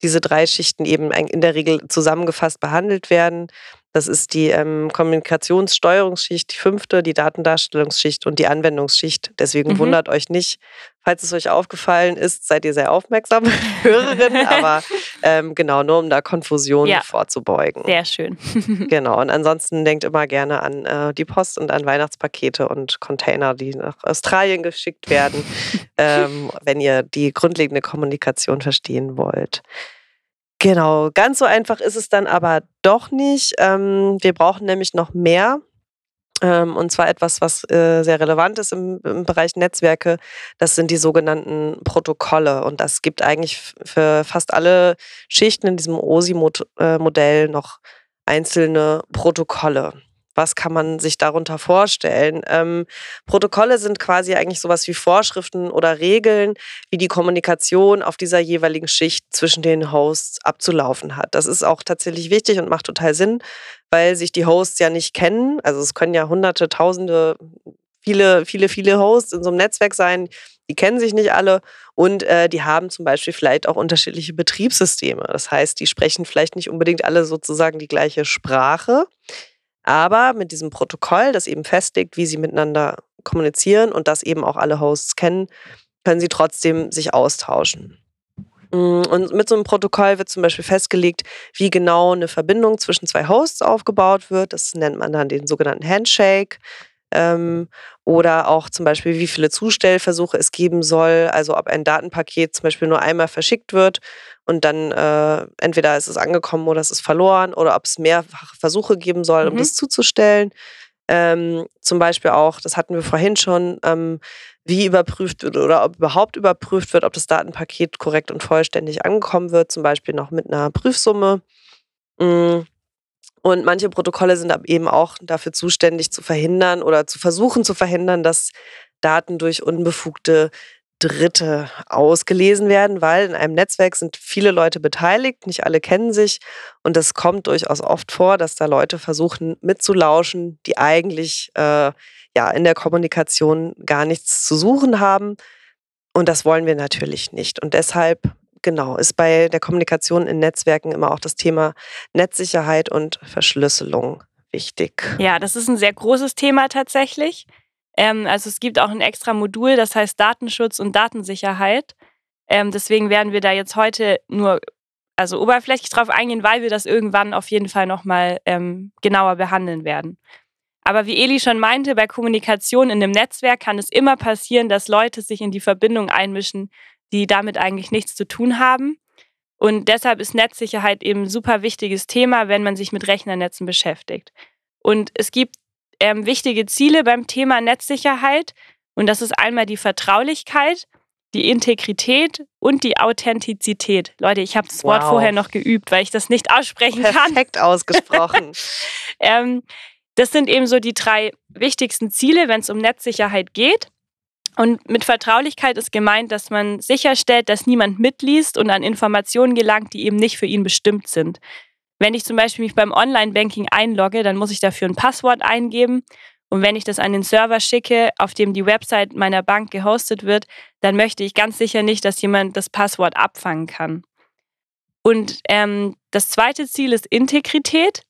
diese drei Schichten eben in der Regel zusammengefasst behandelt werden. Das ist die ähm, Kommunikationssteuerungsschicht, die fünfte, die Datendarstellungsschicht und die Anwendungsschicht. Deswegen mhm. wundert euch nicht, falls es euch aufgefallen ist, seid ihr sehr aufmerksame Hörerin, aber ähm, genau, nur um da Konfusion ja. vorzubeugen. Sehr schön. genau, und ansonsten denkt immer gerne an äh, die Post und an Weihnachtspakete und Container, die nach Australien geschickt werden, ähm, wenn ihr die grundlegende Kommunikation verstehen wollt. Genau, ganz so einfach ist es dann aber doch nicht. Ähm, wir brauchen nämlich noch mehr. Ähm, und zwar etwas, was äh, sehr relevant ist im, im, Bereich Netzwerke. Das sind die sogenannten Protokolle. Und das gibt eigentlich für fast alle Schichten in diesem OSI-Modell äh, noch einzelne Protokolle. Was kann man sich darunter vorstellen? Ähm, Protokolle sind quasi eigentlich sowas wie Vorschriften oder Regeln, wie die Kommunikation auf dieser jeweiligen Schicht zwischen den Hosts abzulaufen hat. Das ist auch tatsächlich wichtig und macht total Sinn, weil sich die Hosts ja nicht kennen. Also es können ja hunderte, tausende, viele, viele, viele Hosts in so einem Netzwerk sein. Die kennen sich nicht alle und äh, die haben zum Beispiel vielleicht auch unterschiedliche Betriebssysteme. Das heißt, die sprechen vielleicht nicht unbedingt alle sozusagen die gleiche Sprache. Aber mit diesem Protokoll, das eben festlegt, wie sie miteinander kommunizieren und das eben auch alle Hosts kennen, können sie trotzdem sich austauschen. Mm, und mit so einem Protokoll wird zum Beispiel festgelegt, wie genau eine Verbindung zwischen zwei Hosts aufgebaut wird. Das nennt man dann den sogenannten Handshake. Ähm, oder auch zum Beispiel, wie viele Zustellversuche es geben soll. Also ob ein Datenpaket zum Beispiel nur einmal verschickt wird und dann äh, entweder ist es angekommen oder es ist verloren oder ob es mehrfach Versuche geben soll, um mhm. das zuzustellen. Ähm, zum Beispiel auch, das hatten wir vorhin schon, ähm, wie überprüft wird oder ob überhaupt überprüft wird, ob das Datenpaket korrekt und vollständig angekommen wird, zum Beispiel noch mit einer Prüfsumme. Mm. Und manche Protokolle sind eben auch dafür zuständig zu verhindern oder zu versuchen zu verhindern, dass Daten durch unbefugte Dritte ausgelesen werden, weil in einem Netzwerk sind viele Leute beteiligt, nicht alle kennen sich und es kommt durchaus oft vor, dass da Leute versuchen mitzulauschen, die eigentlich äh, ja in der Kommunikation gar nichts zu suchen haben und das wollen wir natürlich nicht und deshalb genau ist bei der Kommunikation in Netzwerken immer auch das Thema Netzsicherheit und Verschlüsselung wichtig. Ja, das ist ein sehr großes Thema tatsächlich. Ähm, also es gibt auch ein extra Modul, das heißt Datenschutz und Datensicherheit. Ähm, deswegen werden wir da jetzt heute nur also oberflächlich drauf eingehen, weil wir das irgendwann auf jeden Fall nochmal ähm, genauer behandeln werden. Aber wie Eli schon meinte, bei Kommunikation in einem Netzwerk kann es immer passieren, dass Leute sich in die Verbindung einmischen, die damit eigentlich nichts zu tun haben. Und deshalb ist Netzsicherheit eben ein super wichtiges Thema, wenn man sich mit Rechnernetzen beschäftigt. Und es gibt ähm, wichtige Ziele beim Thema Netzsicherheit. Und das ist einmal die Vertraulichkeit, die Integrität und die Authentizität. Leute, ich habe das Wort wow. vorher noch geübt, weil ich das nicht aussprechen Perfekt kann. Perfekt ausgesprochen. ähm, das sind eben so die drei wichtigsten Ziele, wenn es um Netzsicherheit geht. Und mit Vertraulichkeit ist gemeint, dass man sicherstellt, dass niemand mitliest und an Informationen gelangt, die eben nicht für ihn bestimmt sind. Wenn ich zum Beispiel mich beim Online-Banking einlogge, dann muss ich dafür ein Passwort eingeben. Und wenn ich das an den Server schicke, auf dem die Website meiner Bank gehostet wird, dann möchte ich ganz sicher nicht, dass jemand das Passwort abfangen kann. Und ähm, das zweite Ziel ist Integrität.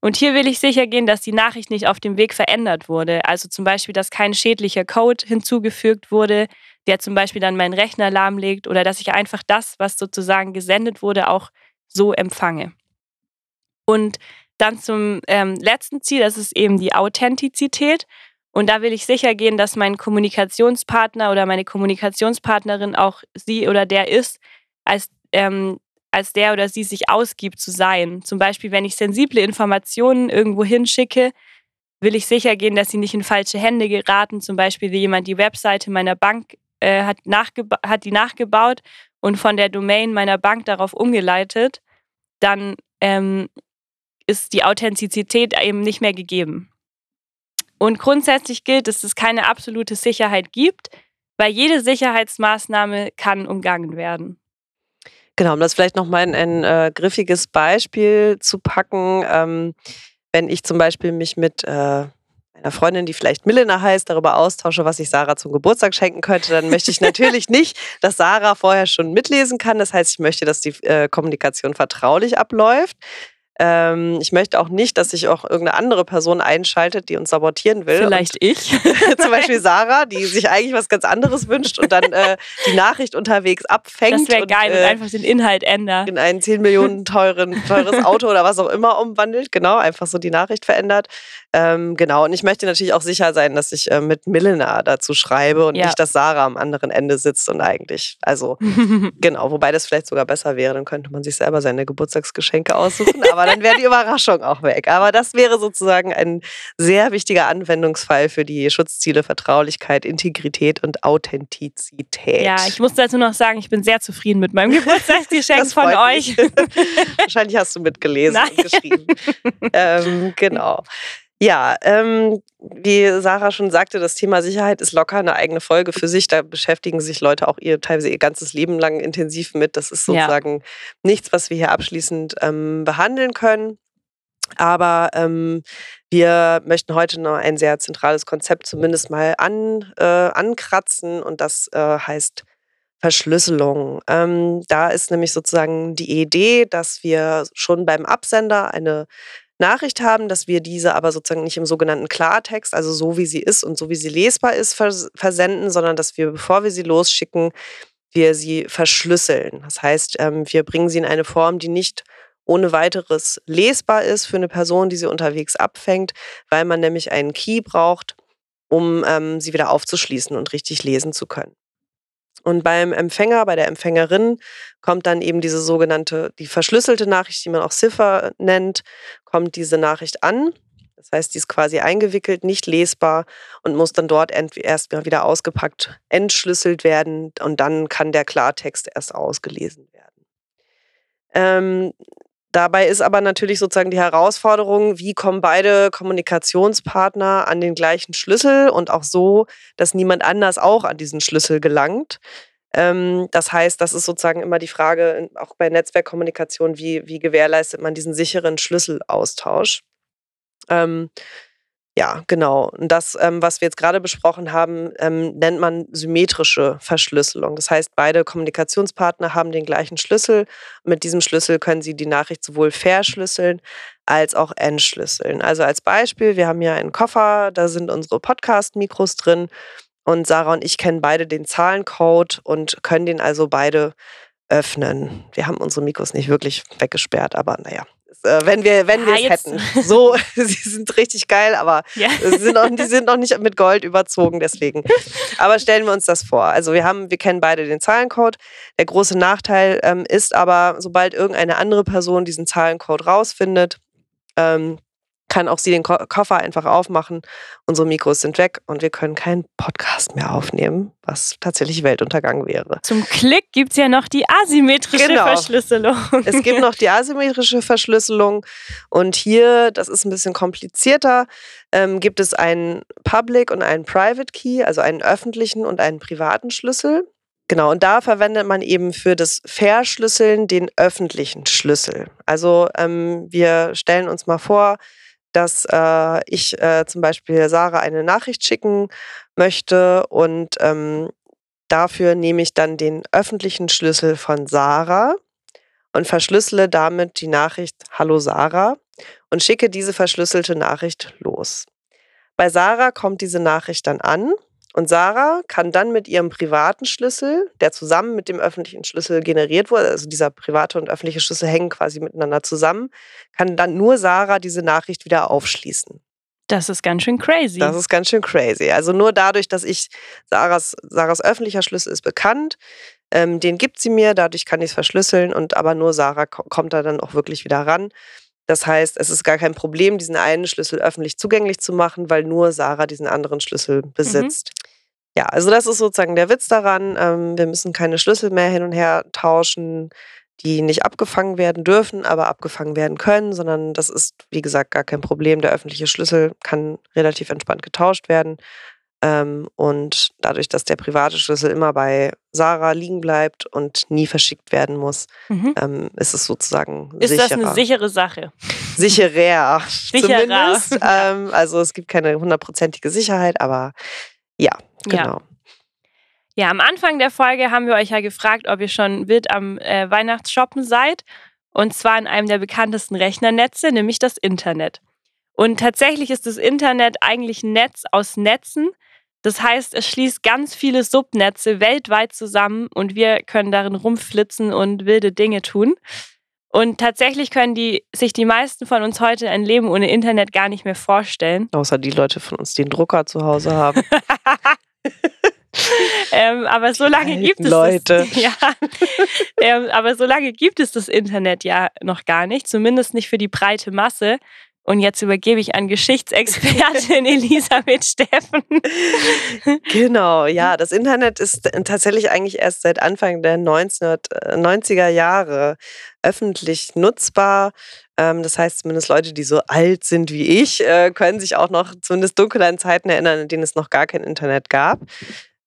Und hier will ich sicher gehen, dass die Nachricht nicht auf dem Weg verändert wurde. Also zum Beispiel, dass kein schädlicher Code hinzugefügt wurde, der zum Beispiel dann meinen Rechner lahmlegt oder dass ich einfach das, was sozusagen gesendet wurde, auch so empfange. Und dann zum ähm, letzten Ziel, das ist eben die Authentizität. Und da will ich sicher gehen, dass mein Kommunikationspartner oder meine Kommunikationspartnerin auch sie oder der ist, als, ähm, als der oder sie sich ausgibt zu sein. Zum Beispiel, wenn ich sensible Informationen irgendwo hinschicke, will ich sicher gehen, dass sie nicht in falsche Hände geraten. Zum Beispiel, wie jemand die Webseite meiner Bank äh, hat, hat die nachgebaut und von der Domain meiner Bank darauf umgeleitet. Dann ähm, ist die Authentizität eben nicht mehr gegeben. Und grundsätzlich gilt, dass es keine absolute Sicherheit gibt, weil jede Sicherheitsmaßnahme kann umgangen werden. Genau, um das vielleicht nochmal in ein äh, griffiges Beispiel zu packen. Ähm, wenn ich zum Beispiel mich mit äh, einer Freundin, die vielleicht Milena heißt, darüber austausche, was ich Sarah zum Geburtstag schenken könnte, dann möchte ich natürlich nicht, dass Sarah vorher schon mitlesen kann. Das heißt, ich möchte, dass die äh, Kommunikation vertraulich abläuft. Ähm, ich möchte auch nicht, dass sich auch irgendeine andere Person einschaltet, die uns sabotieren will. Vielleicht und ich. zum Beispiel Sarah, die sich eigentlich was ganz anderes wünscht und dann äh, die Nachricht unterwegs abfängt. Das wäre geil und, äh, und, einfach den Inhalt ändert. In ein 10 Millionen teuren, teures Auto oder was auch immer umwandelt. Genau, einfach so die Nachricht verändert. Ähm, genau, und ich möchte natürlich auch sicher sein, dass ich äh, mit Milena dazu schreibe und ja. nicht, dass Sarah am anderen Ende sitzt und eigentlich, also genau, wobei das vielleicht sogar besser wäre, dann könnte man sich selber seine Geburtstagsgeschenke aussuchen, aber dann wäre die Überraschung auch weg. Aber das wäre sozusagen ein sehr wichtiger Anwendungsfall für die Schutzziele Vertraulichkeit, Integrität und Authentizität. Ja, ich muss dazu noch sagen, ich bin sehr zufrieden mit meinem Geburtstagsgeschenk von euch. Wahrscheinlich hast du mitgelesen Nein. und geschrieben. Ähm, genau. Ja, ähm, wie Sarah schon sagte, das Thema Sicherheit ist locker eine eigene Folge für sich. Da beschäftigen sich Leute auch ihr teilweise ihr ganzes Leben lang intensiv mit. Das ist sozusagen ja. nichts, was wir hier abschließend ähm, behandeln können. Aber ähm, wir möchten heute noch ein sehr zentrales Konzept zumindest mal an, äh, ankratzen und das äh, heißt Verschlüsselung. Ähm, da ist nämlich sozusagen die Idee, dass wir schon beim Absender eine Nachricht haben, dass wir diese aber sozusagen nicht im sogenannten Klartext, also so wie sie ist und so wie sie lesbar ist, vers versenden, sondern dass wir, bevor wir sie losschicken, wir sie verschlüsseln. Das heißt, ähm, wir bringen sie in eine Form, die nicht ohne weiteres lesbar ist für eine Person, die sie unterwegs abfängt, weil man nämlich einen Key braucht, um ähm, sie wieder aufzuschließen und richtig lesen zu können. Und beim Empfänger, bei der Empfängerin kommt dann eben diese sogenannte, die verschlüsselte Nachricht, die man auch Ziffer nennt, kommt diese Nachricht an. Das heißt, die ist quasi eingewickelt, nicht lesbar und muss dann dort erst wieder ausgepackt, entschlüsselt werden und dann kann der Klartext erst ausgelesen werden. Ähm, Dabei ist aber natürlich sozusagen die Herausforderung, wie kommen beide Kommunikationspartner an den gleichen Schlüssel und auch so, dass niemand anders auch an diesen Schlüssel gelangt. Ähm, das heißt, das ist sozusagen immer die Frage, auch bei Netzwerkkommunikation, wie, wie gewährleistet man diesen sicheren Schlüsselaustausch. Ähm, ja, genau. Und das, ähm, was wir jetzt gerade besprochen haben, ähm, nennt man symmetrische Verschlüsselung. Das heißt, beide Kommunikationspartner haben den gleichen Schlüssel. Mit diesem Schlüssel können sie die Nachricht sowohl verschlüsseln als auch entschlüsseln. Also als Beispiel, wir haben hier einen Koffer, da sind unsere Podcast-Mikros drin und Sarah und ich kennen beide den Zahlencode und können den also beide öffnen. Wir haben unsere Mikros nicht wirklich weggesperrt, aber naja, wenn wir, wenn ja, wir es hätten. So, sie sind richtig geil, aber ja. sie sind auch, die sind noch nicht mit Gold überzogen, deswegen. Aber stellen wir uns das vor. Also wir haben, wir kennen beide den Zahlencode. Der große Nachteil ähm, ist aber, sobald irgendeine andere Person diesen Zahlencode rausfindet, ähm, kann auch sie den Ko Koffer einfach aufmachen. Unsere Mikros sind weg und wir können keinen Podcast mehr aufnehmen, was tatsächlich Weltuntergang wäre. Zum Klick gibt es ja noch die asymmetrische genau. Verschlüsselung. Es gibt noch die asymmetrische Verschlüsselung und hier, das ist ein bisschen komplizierter, ähm, gibt es einen Public und einen Private Key, also einen öffentlichen und einen privaten Schlüssel. Genau, und da verwendet man eben für das Verschlüsseln den öffentlichen Schlüssel. Also ähm, wir stellen uns mal vor, dass äh, ich äh, zum Beispiel Sarah eine Nachricht schicken möchte und ähm, dafür nehme ich dann den öffentlichen Schlüssel von Sarah und verschlüssele damit die Nachricht Hallo Sarah und schicke diese verschlüsselte Nachricht los. Bei Sarah kommt diese Nachricht dann an und Sarah kann dann mit ihrem privaten Schlüssel, der zusammen mit dem öffentlichen Schlüssel generiert wurde, also dieser private und öffentliche Schlüssel hängen quasi miteinander zusammen, kann dann nur Sarah diese Nachricht wieder aufschließen. Das ist ganz schön crazy. Das ist ganz schön crazy. Also nur dadurch, dass ich Sarahs, Sarahs öffentlicher Schlüssel ist bekannt, ähm, den gibt sie mir, dadurch kann ich es verschlüsseln und aber nur Sarah kommt da dann auch wirklich wieder ran. Das heißt, es ist gar kein Problem, diesen einen Schlüssel öffentlich zugänglich zu machen, weil nur Sarah diesen anderen Schlüssel mhm. besitzt. Mhm. Ja, also das ist sozusagen der Witz daran. Ähm, wir müssen keine Schlüssel mehr hin und her tauschen, die nicht abgefangen werden dürfen, aber abgefangen werden können, sondern das ist, wie gesagt, gar kein Problem. Der öffentliche Schlüssel kann relativ entspannt getauscht werden. Ähm, und dadurch, dass der private Schlüssel immer bei Sarah liegen bleibt und nie verschickt werden muss, mhm. ähm, ist es sozusagen ist sicherer. Ist das eine sichere Sache? Sicherer, Sicherer. zumindest. Ähm, also es gibt keine hundertprozentige Sicherheit, aber ja, genau. Ja. Ja, am Anfang der Folge haben wir euch ja gefragt, ob ihr schon wild am äh, Weihnachtsshoppen seid. Und zwar in einem der bekanntesten Rechnernetze, nämlich das Internet. Und tatsächlich ist das Internet eigentlich ein Netz aus Netzen. Das heißt, es schließt ganz viele Subnetze weltweit zusammen und wir können darin rumflitzen und wilde Dinge tun. Und tatsächlich können die, sich die meisten von uns heute ein Leben ohne Internet gar nicht mehr vorstellen. Außer die Leute von uns, die einen Drucker zu Hause haben. ähm, aber so lange gibt es Leute. Das, ja, ähm, aber so lange gibt es das Internet ja noch gar nicht, zumindest nicht für die breite Masse. Und jetzt übergebe ich an Geschichtsexpertin Elisabeth Steffen. Genau, ja, das Internet ist tatsächlich eigentlich erst seit Anfang der 1990er Jahre öffentlich nutzbar. Ähm, das heißt, zumindest Leute, die so alt sind wie ich, äh, können sich auch noch zumindest dunkel an Zeiten erinnern, in denen es noch gar kein Internet gab.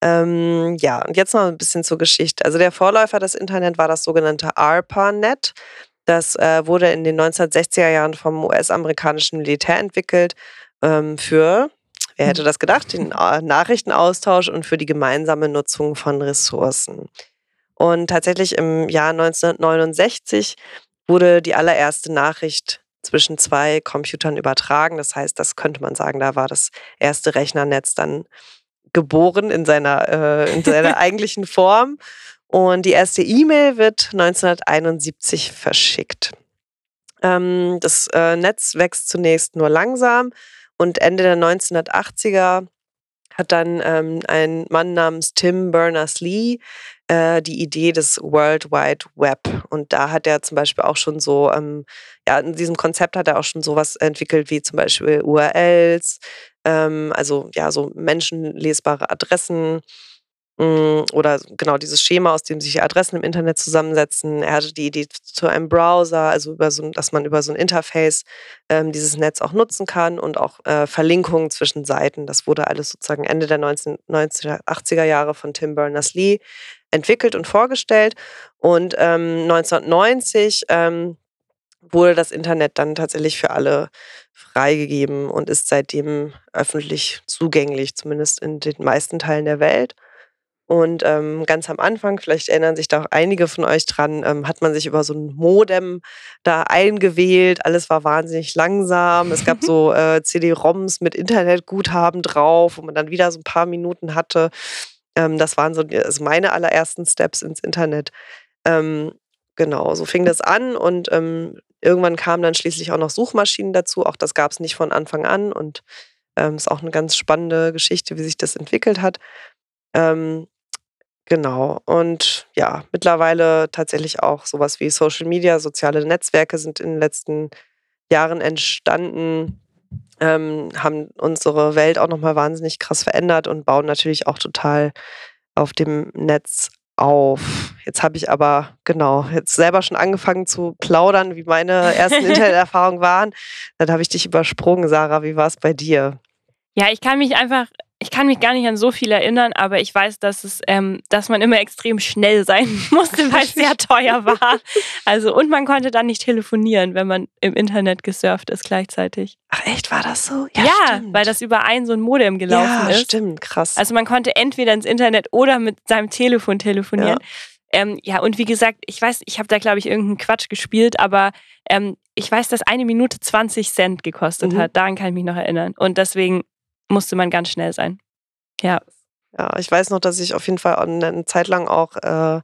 Ähm, ja, und jetzt noch ein bisschen zur Geschichte. Also der Vorläufer des Internet war das sogenannte ARPANET. Das äh, wurde in den 1960er Jahren vom US-amerikanischen Militär entwickelt ähm, für, wer hätte das gedacht, den äh, Nachrichtenaustausch und für die gemeinsame Nutzung von Ressourcen. Und tatsächlich im Jahr 1969 wurde die allererste Nachricht zwischen zwei Computern übertragen. Das heißt, das könnte man sagen, da war das erste Rechnernetz dann geboren in seiner, äh, in seiner eigentlichen Form. Und die erste E-Mail wird 1971 verschickt. Ähm, das äh, Netz wächst zunächst nur langsam und Ende der 1980er hat dann ähm, ein Mann namens Tim Berners-Lee äh, die Idee des World Wide Web. Und da hat er zum Beispiel auch schon so, ähm, ja, in diesem Konzept hat er auch schon sowas entwickelt wie zum Beispiel URLs, ähm, also ja, so menschenlesbare Adressen oder genau dieses Schema, aus dem sich Adressen im Internet zusammensetzen. Er hatte die Idee zu einem Browser, also über so, dass man über so ein Interface ähm, dieses Netz auch nutzen kann und auch äh, Verlinkungen zwischen Seiten. Das wurde alles sozusagen Ende der 19, 1980er Jahre von Tim Berners-Lee entwickelt und vorgestellt. Und ähm, 1990 ähm, wurde das Internet dann tatsächlich für alle freigegeben und ist seitdem öffentlich zugänglich, zumindest in den meisten Teilen der Welt. Und ähm, ganz am Anfang, vielleicht erinnern sich da auch einige von euch dran, ähm, hat man sich über so ein Modem da eingewählt. Alles war wahnsinnig langsam. Es gab so äh, CD-ROMs mit Internetguthaben drauf, wo man dann wieder so ein paar Minuten hatte. Ähm, das waren so also meine allerersten Steps ins Internet. Ähm, genau, so fing das an und ähm, irgendwann kamen dann schließlich auch noch Suchmaschinen dazu. Auch das gab es nicht von Anfang an und ähm, ist auch eine ganz spannende Geschichte, wie sich das entwickelt hat. Ähm, genau. Und ja, mittlerweile tatsächlich auch sowas wie Social Media, soziale Netzwerke sind in den letzten Jahren entstanden, ähm, haben unsere Welt auch nochmal wahnsinnig krass verändert und bauen natürlich auch total auf dem Netz auf. Jetzt habe ich aber, genau, jetzt selber schon angefangen zu plaudern, wie meine ersten Interneterfahrungen waren. Dann habe ich dich übersprungen, Sarah. Wie war es bei dir? Ja, ich kann mich einfach ich kann mich gar nicht an so viel erinnern, aber ich weiß, dass es, ähm, dass man immer extrem schnell sein musste, weil es sehr teuer war. Also und man konnte dann nicht telefonieren, wenn man im Internet gesurft ist gleichzeitig. Ach echt, war das so? Ja, ja weil das über ein so ein Modem gelaufen ja, ist. Stimmt, krass. Also man konnte entweder ins Internet oder mit seinem Telefon telefonieren. Ja. Ähm, ja, und wie gesagt, ich weiß, ich habe da, glaube ich, irgendeinen Quatsch gespielt, aber ähm, ich weiß, dass eine Minute 20 Cent gekostet mhm. hat. Daran kann ich mich noch erinnern. Und deswegen musste man ganz schnell sein. Ja. Ja, ich weiß noch, dass ich auf jeden Fall eine Zeit lang auch äh,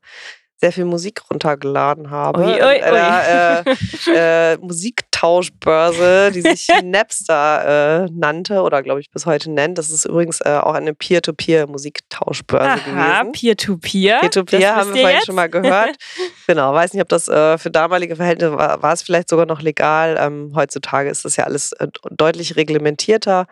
sehr viel Musik runtergeladen habe. Ui, ui, ui. Einer, äh, äh, Musiktauschbörse, die sich Napster äh, nannte oder glaube ich bis heute nennt. Das ist übrigens äh, auch eine Peer-to-Peer-Musiktauschbörse gewesen. Peer-to-Peer. Peer-to-Peer haben wir vorhin jetzt? schon mal gehört. genau, weiß nicht, ob das äh, für damalige Verhältnisse war, war es vielleicht sogar noch legal. Ähm, heutzutage ist das ja alles äh, deutlich reglementierter.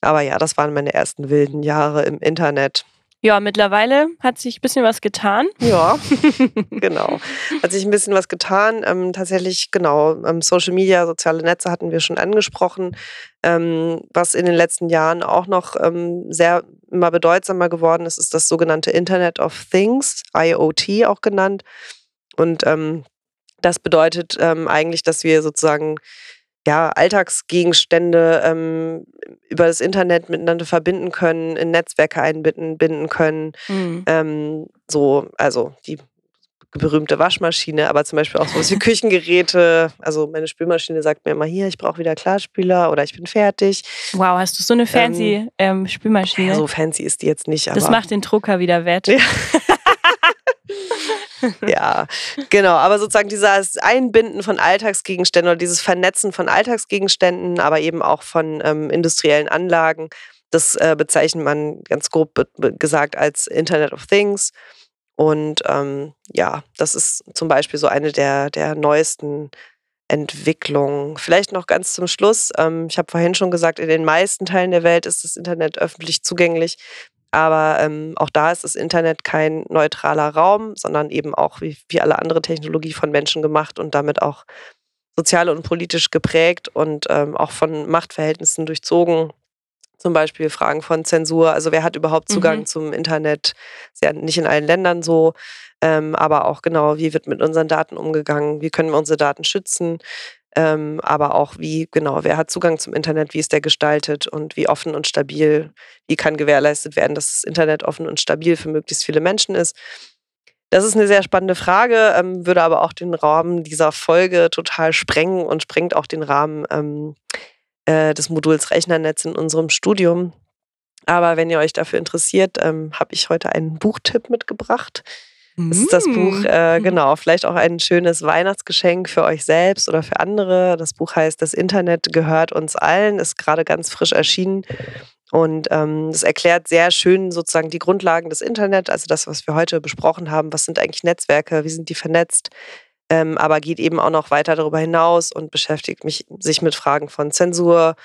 Aber ja, das waren meine ersten wilden Jahre im Internet. Ja, mittlerweile hat sich ein bisschen was getan. Ja, genau. Hat sich ein bisschen was getan. Ähm, tatsächlich, genau, ähm, Social Media, soziale Netze hatten wir schon angesprochen. Ähm, was in den letzten Jahren auch noch ähm, sehr immer bedeutsamer geworden ist, ist das sogenannte Internet of Things, IoT auch genannt. Und ähm, das bedeutet ähm, eigentlich, dass wir sozusagen ja, Alltagsgegenstände ähm, über das Internet miteinander verbinden können, in Netzwerke einbinden können. Mhm. Ähm, so, also die berühmte Waschmaschine, aber zum Beispiel auch so wie Küchengeräte. Also meine Spülmaschine sagt mir immer hier, ich brauche wieder Klarspüler oder ich bin fertig. Wow, hast du so eine fancy ähm, ähm, Spülmaschine? Ja, so fancy ist die jetzt nicht. das macht den Drucker wieder wett. Ja. ja, genau. Aber sozusagen dieses Einbinden von Alltagsgegenständen oder dieses Vernetzen von Alltagsgegenständen, aber eben auch von ähm, industriellen Anlagen, das äh, bezeichnet man ganz grob gesagt als Internet of Things. Und ähm, ja, das ist zum Beispiel so eine der, der neuesten Entwicklungen. Vielleicht noch ganz zum Schluss. Ähm, ich habe vorhin schon gesagt, in den meisten Teilen der Welt ist das Internet öffentlich zugänglich. Aber ähm, auch da ist das Internet kein neutraler Raum, sondern eben auch wie, wie alle andere Technologie von Menschen gemacht und damit auch sozial und politisch geprägt und ähm, auch von Machtverhältnissen durchzogen. Zum Beispiel Fragen von Zensur. Also wer hat überhaupt Zugang mhm. zum Internet? Ist ja nicht in allen Ländern so. Ähm, aber auch genau, wie wird mit unseren Daten umgegangen? Wie können wir unsere Daten schützen? Ähm, aber auch wie, genau, wer hat Zugang zum Internet, wie ist der gestaltet und wie offen und stabil, wie kann gewährleistet werden, dass das Internet offen und stabil für möglichst viele Menschen ist. Das ist eine sehr spannende Frage, ähm, würde aber auch den Rahmen dieser Folge total sprengen und sprengt auch den Rahmen ähm, äh, des Moduls Rechnernetz in unserem Studium. Aber wenn ihr euch dafür interessiert, ähm, habe ich heute einen Buchtipp mitgebracht. Das ist das Buch, mm. äh, genau, vielleicht auch ein schönes Weihnachtsgeschenk für euch selbst oder für andere. Das Buch heißt Das Internet gehört uns allen, ist gerade ganz frisch erschienen. Und ähm, das erklärt sehr schön sozusagen die Grundlagen des Internet, also das, was wir heute besprochen haben. Was sind eigentlich Netzwerke? Wie sind die vernetzt? Ähm, aber geht eben auch noch weiter darüber hinaus und beschäftigt mich, sich mit Fragen von Zensur,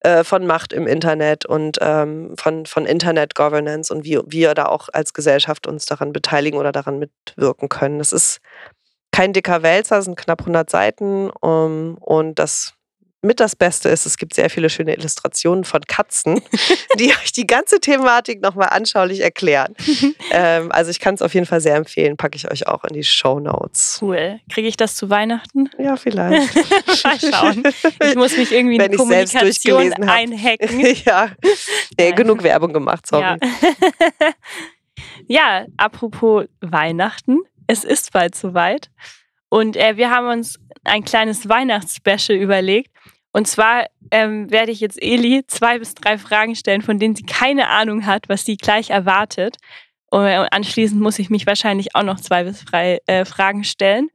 äh, von Macht im Internet und ähm, von, von Internet Governance und wie wir da auch als Gesellschaft uns daran beteiligen oder daran mitwirken können. Das ist kein dicker Wälzer, es sind knapp 100 Seiten um, und das mit das Beste ist, es gibt sehr viele schöne Illustrationen von Katzen, die euch die ganze Thematik nochmal anschaulich erklären. ähm, also ich kann es auf jeden Fall sehr empfehlen, packe ich euch auch in die Show Notes. Cool. Kriege ich das zu Weihnachten? Ja, vielleicht. Mal schauen. Ich muss mich irgendwie in die Kommunikation einhacken. ja, nee, genug Werbung gemacht, sorry. Ja. ja, apropos Weihnachten. Es ist bald soweit. Und äh, wir haben uns ein kleines Weihnachtsspecial überlegt. Und zwar ähm, werde ich jetzt Eli zwei bis drei Fragen stellen, von denen sie keine Ahnung hat, was sie gleich erwartet. Und anschließend muss ich mich wahrscheinlich auch noch zwei bis drei äh, Fragen stellen.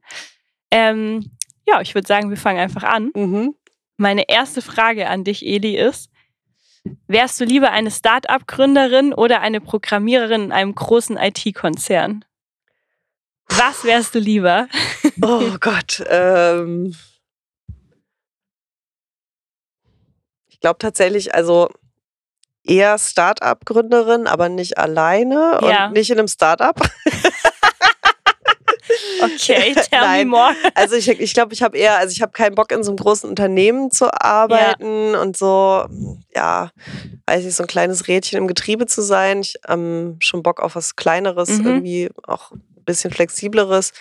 Ähm, ja, ich würde sagen, wir fangen einfach an. Mhm. Meine erste Frage an dich, Eli, ist: Wärst du lieber eine Start-up-Gründerin oder eine Programmiererin in einem großen IT-Konzern? Was wärst du lieber? Oh Gott. Ähm ich glaube tatsächlich, also eher Start-up-Gründerin, aber nicht alleine ja. und nicht in einem Start-up. Okay, tell Nein. me more. Also ich, ich glaube, ich habe eher, also ich habe keinen Bock in so einem großen Unternehmen zu arbeiten ja. und so, ja, weiß ich, so ein kleines Rädchen im Getriebe zu sein. Ich ähm, schon Bock auf was Kleineres, mhm. irgendwie auch bisschen flexibleres.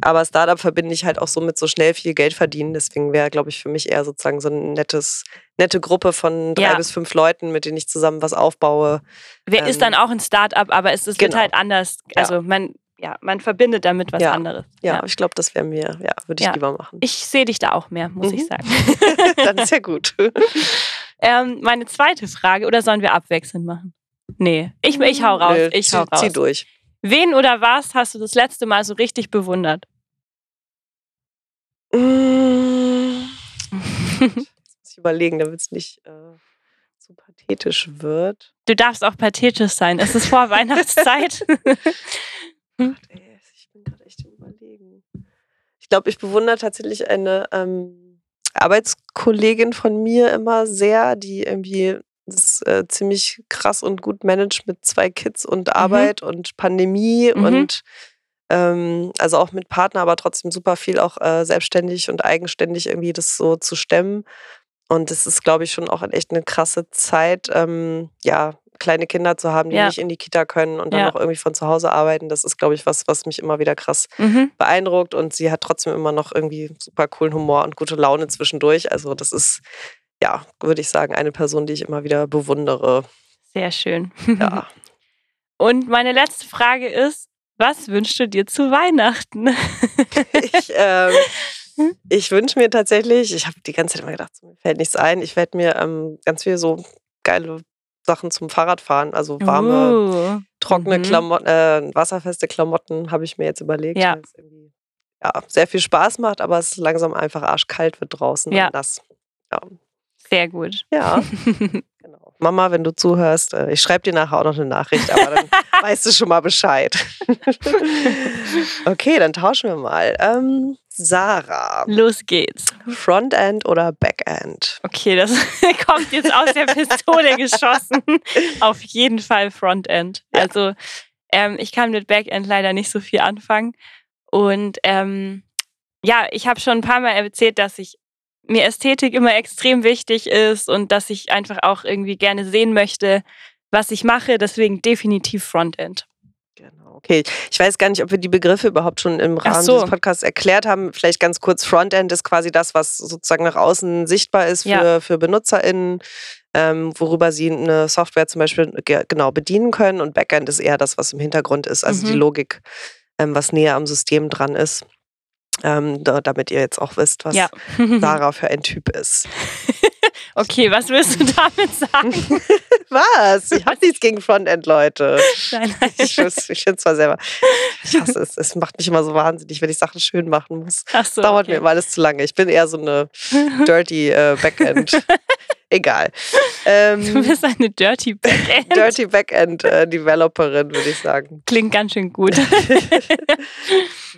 Aber Startup verbinde ich halt auch so mit so schnell viel Geld verdienen. Deswegen wäre, glaube ich, für mich eher sozusagen so eine nettes, nette Gruppe von drei ja. bis fünf Leuten, mit denen ich zusammen was aufbaue. Wer ähm, ist dann auch ein Startup, aber es, es genau. wird halt anders. Also ja. man, ja, man verbindet damit was ja. anderes. Ja, ich glaube, das wäre mir, ja, würde ich lieber machen. Ich sehe dich da auch mehr, muss mhm. ich sagen. dann ist ja gut. ähm, meine zweite Frage, oder sollen wir abwechselnd machen? Nee, ich, ich hau raus. Nö, ich hau raus. Zieh durch. Wen oder was hast du das letzte Mal so richtig bewundert? Mm. muss ich überlegen, damit es nicht äh, so pathetisch wird. Du darfst auch pathetisch sein. Es ist vor Weihnachtszeit. Gott, ey, ich bin gerade echt im Überlegen. Ich glaube, ich bewundere tatsächlich eine ähm, Arbeitskollegin von mir immer sehr, die irgendwie das äh, ziemlich krass und gut managt mit zwei Kids und mhm. Arbeit mhm. und Pandemie mhm. und ähm, also auch mit Partner, aber trotzdem super viel auch äh, selbstständig und eigenständig irgendwie das so zu stemmen. Und das ist, glaube ich, schon auch echt eine krasse Zeit, ähm, ja, kleine Kinder zu haben, die ja. nicht in die Kita können und dann ja. auch irgendwie von zu Hause arbeiten. Das ist, glaube ich, was, was mich immer wieder krass mhm. beeindruckt. Und sie hat trotzdem immer noch irgendwie super coolen Humor und gute Laune zwischendurch. Also das ist ja, würde ich sagen, eine Person, die ich immer wieder bewundere. Sehr schön. Ja. Und meine letzte Frage ist, was wünschst du dir zu Weihnachten? ich ähm, ich wünsche mir tatsächlich, ich habe die ganze Zeit immer gedacht, mir fällt nichts ein, ich werde mir ähm, ganz viel so geile Sachen zum Fahrradfahren, also warme, Uh, trockene mhm. Klamotten, äh, wasserfeste Klamotten habe ich mir jetzt überlegt. Ja. weil es irgendwie, ja, sehr viel Spaß macht, aber es langsam einfach arschkalt wird draußen Ja. und nass. Ja. Sehr gut. ja, genau. Mama, wenn du zuhörst, äh, ich schreibe dir nachher auch noch eine Nachricht, aber dann weißt du schon mal Bescheid. okay, dann tauschen wir mal. Ähm, Sarah, Los geht's. Frontend oder Backend? Okay, das kommt jetzt aus der Pistole geschossen. Auf jeden Fall Frontend. Ja. Also ähm, ich kann mit Backend leider nicht so viel anfangen. Und ähm, ja, ich habe schon ein paar Mal erzählt, dass ich mir Ästhetik immer extrem wichtig ist und dass ich einfach auch irgendwie gerne sehen möchte, was ich mache. Deswegen definitiv Frontend. Genau, okay. Ich weiß gar nicht, ob wir die Begriffe überhaupt schon im Rahmen so. dieses Podcasts erklärt haben. Vielleicht ganz kurz, Frontend ist quasi das, was sozusagen nach außen sichtbar ist für, Ja. für BenutzerInnen, ähm, worüber sie eine Software zum Beispiel ge- genau bedienen können. Und Backend ist eher das, was im Hintergrund ist, also Mhm. die Logik, ähm, was näher am System dran ist. Ähm, da, damit ihr jetzt auch wisst, was Ja. Sarah für ein Typ ist. okay, was willst du damit sagen? Was? Ich habe nichts gegen Frontend-Leute. Nein, nein. Ich, ich finde zwar selber, ich hasse es. Es macht mich immer so wahnsinnig, wenn ich Sachen schön machen muss. Ach so, Dauert okay. mir immer alles zu lange. Ich bin eher so eine dirty äh, Backend. Egal. Du Ähm, bist eine Dirty Backend. dirty Backend äh, Developerin, würde ich sagen. Klingt ganz schön gut.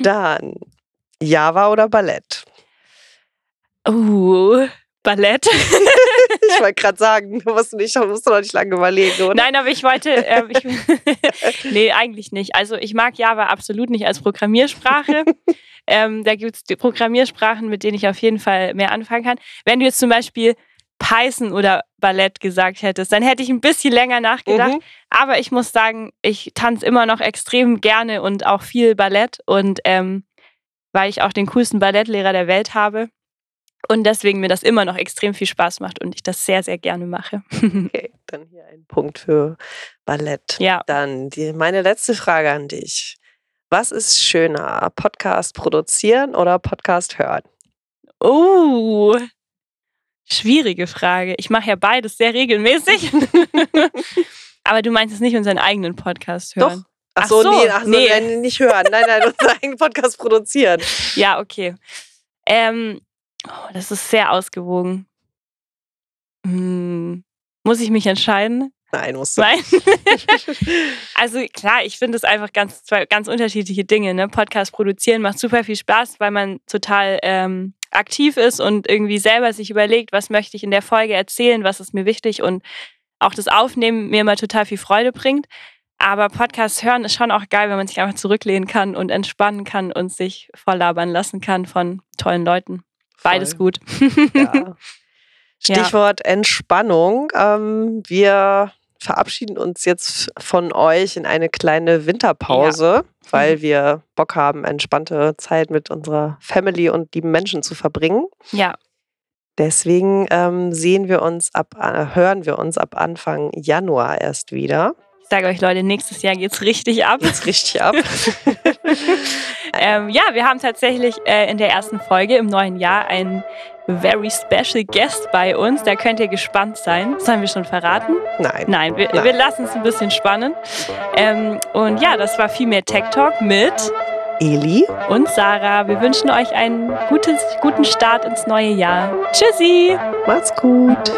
Dann Java oder Ballett? Uh, Ballett. Ich wollte gerade sagen, du musst, nicht, du musst doch noch nicht lange überlegen, oder? Nein, aber ich wollte. Ähm, ich, nee, eigentlich nicht. Also, ich mag Java absolut nicht als Programmiersprache. ähm, da gibt es Programmiersprachen, mit denen ich auf jeden Fall mehr anfangen kann. Wenn du jetzt zum Beispiel Python oder Ballett gesagt hättest, dann hätte ich ein bisschen länger nachgedacht. Mhm. Aber ich muss sagen, ich tanze immer noch extrem gerne und auch viel Ballett. Und ähm, weil ich auch den coolsten Ballettlehrer der Welt habe. Und deswegen mir das immer noch extrem viel Spaß macht und ich das sehr, sehr gerne mache. Okay, dann hier ein Punkt für Ballett. ja. Dann die, meine letzte Frage an dich. Was ist schöner, Podcast produzieren oder Podcast hören? Oh, schwierige Frage. Ich mache ja beides sehr regelmäßig. Aber du meinst es nicht unseren eigenen Podcast hören? Doch. Ach Ach so, nee, ach so, nee. nein, nicht hören. Nein, nein, unseren eigenen Podcast produzieren. Ja, okay. Ähm, oh, das ist sehr ausgewogen. Hm, muss ich mich entscheiden? Nein, musst du. Nein. also klar, ich finde es einfach ganz zwei ganz unterschiedliche Dinge. Ne? Podcast produzieren macht super viel Spaß, weil man total ähm, aktiv ist und irgendwie selber sich überlegt, was möchte ich in der Folge erzählen, was ist mir wichtig und auch das Aufnehmen mir immer total viel Freude bringt. Aber Podcast hören ist schon auch geil, wenn man sich einfach zurücklehnen kann und entspannen kann und sich volllabern lassen kann von tollen Leuten. Beides Voll. gut. Ja. Stichwort Entspannung. Ähm, wir verabschieden uns jetzt von euch in eine kleine Winterpause, weil wir Bock haben, entspannte Zeit mit unserer Family und lieben Menschen zu verbringen. Ja, Deswegen ähm, sehen wir uns ab, äh, hören wir uns ab Anfang Januar erst wieder. Ich sage euch Leute, nächstes Jahr geht's richtig ab. Geht's richtig ab. Ähm, ja, wir haben tatsächlich äh, in der ersten Folge im neuen Jahr einen very special Guest bei uns. Da könnt ihr gespannt sein. Sollen wir schon verraten? Nein. Nein, wir, wir lassen es ein bisschen spannend. Ähm, und ja, das war viel mehr Tech Talk mit Eli. und Sarah. Wir wünschen euch einen gutes, guten Start ins neue Jahr. Tschüssi! Macht's gut.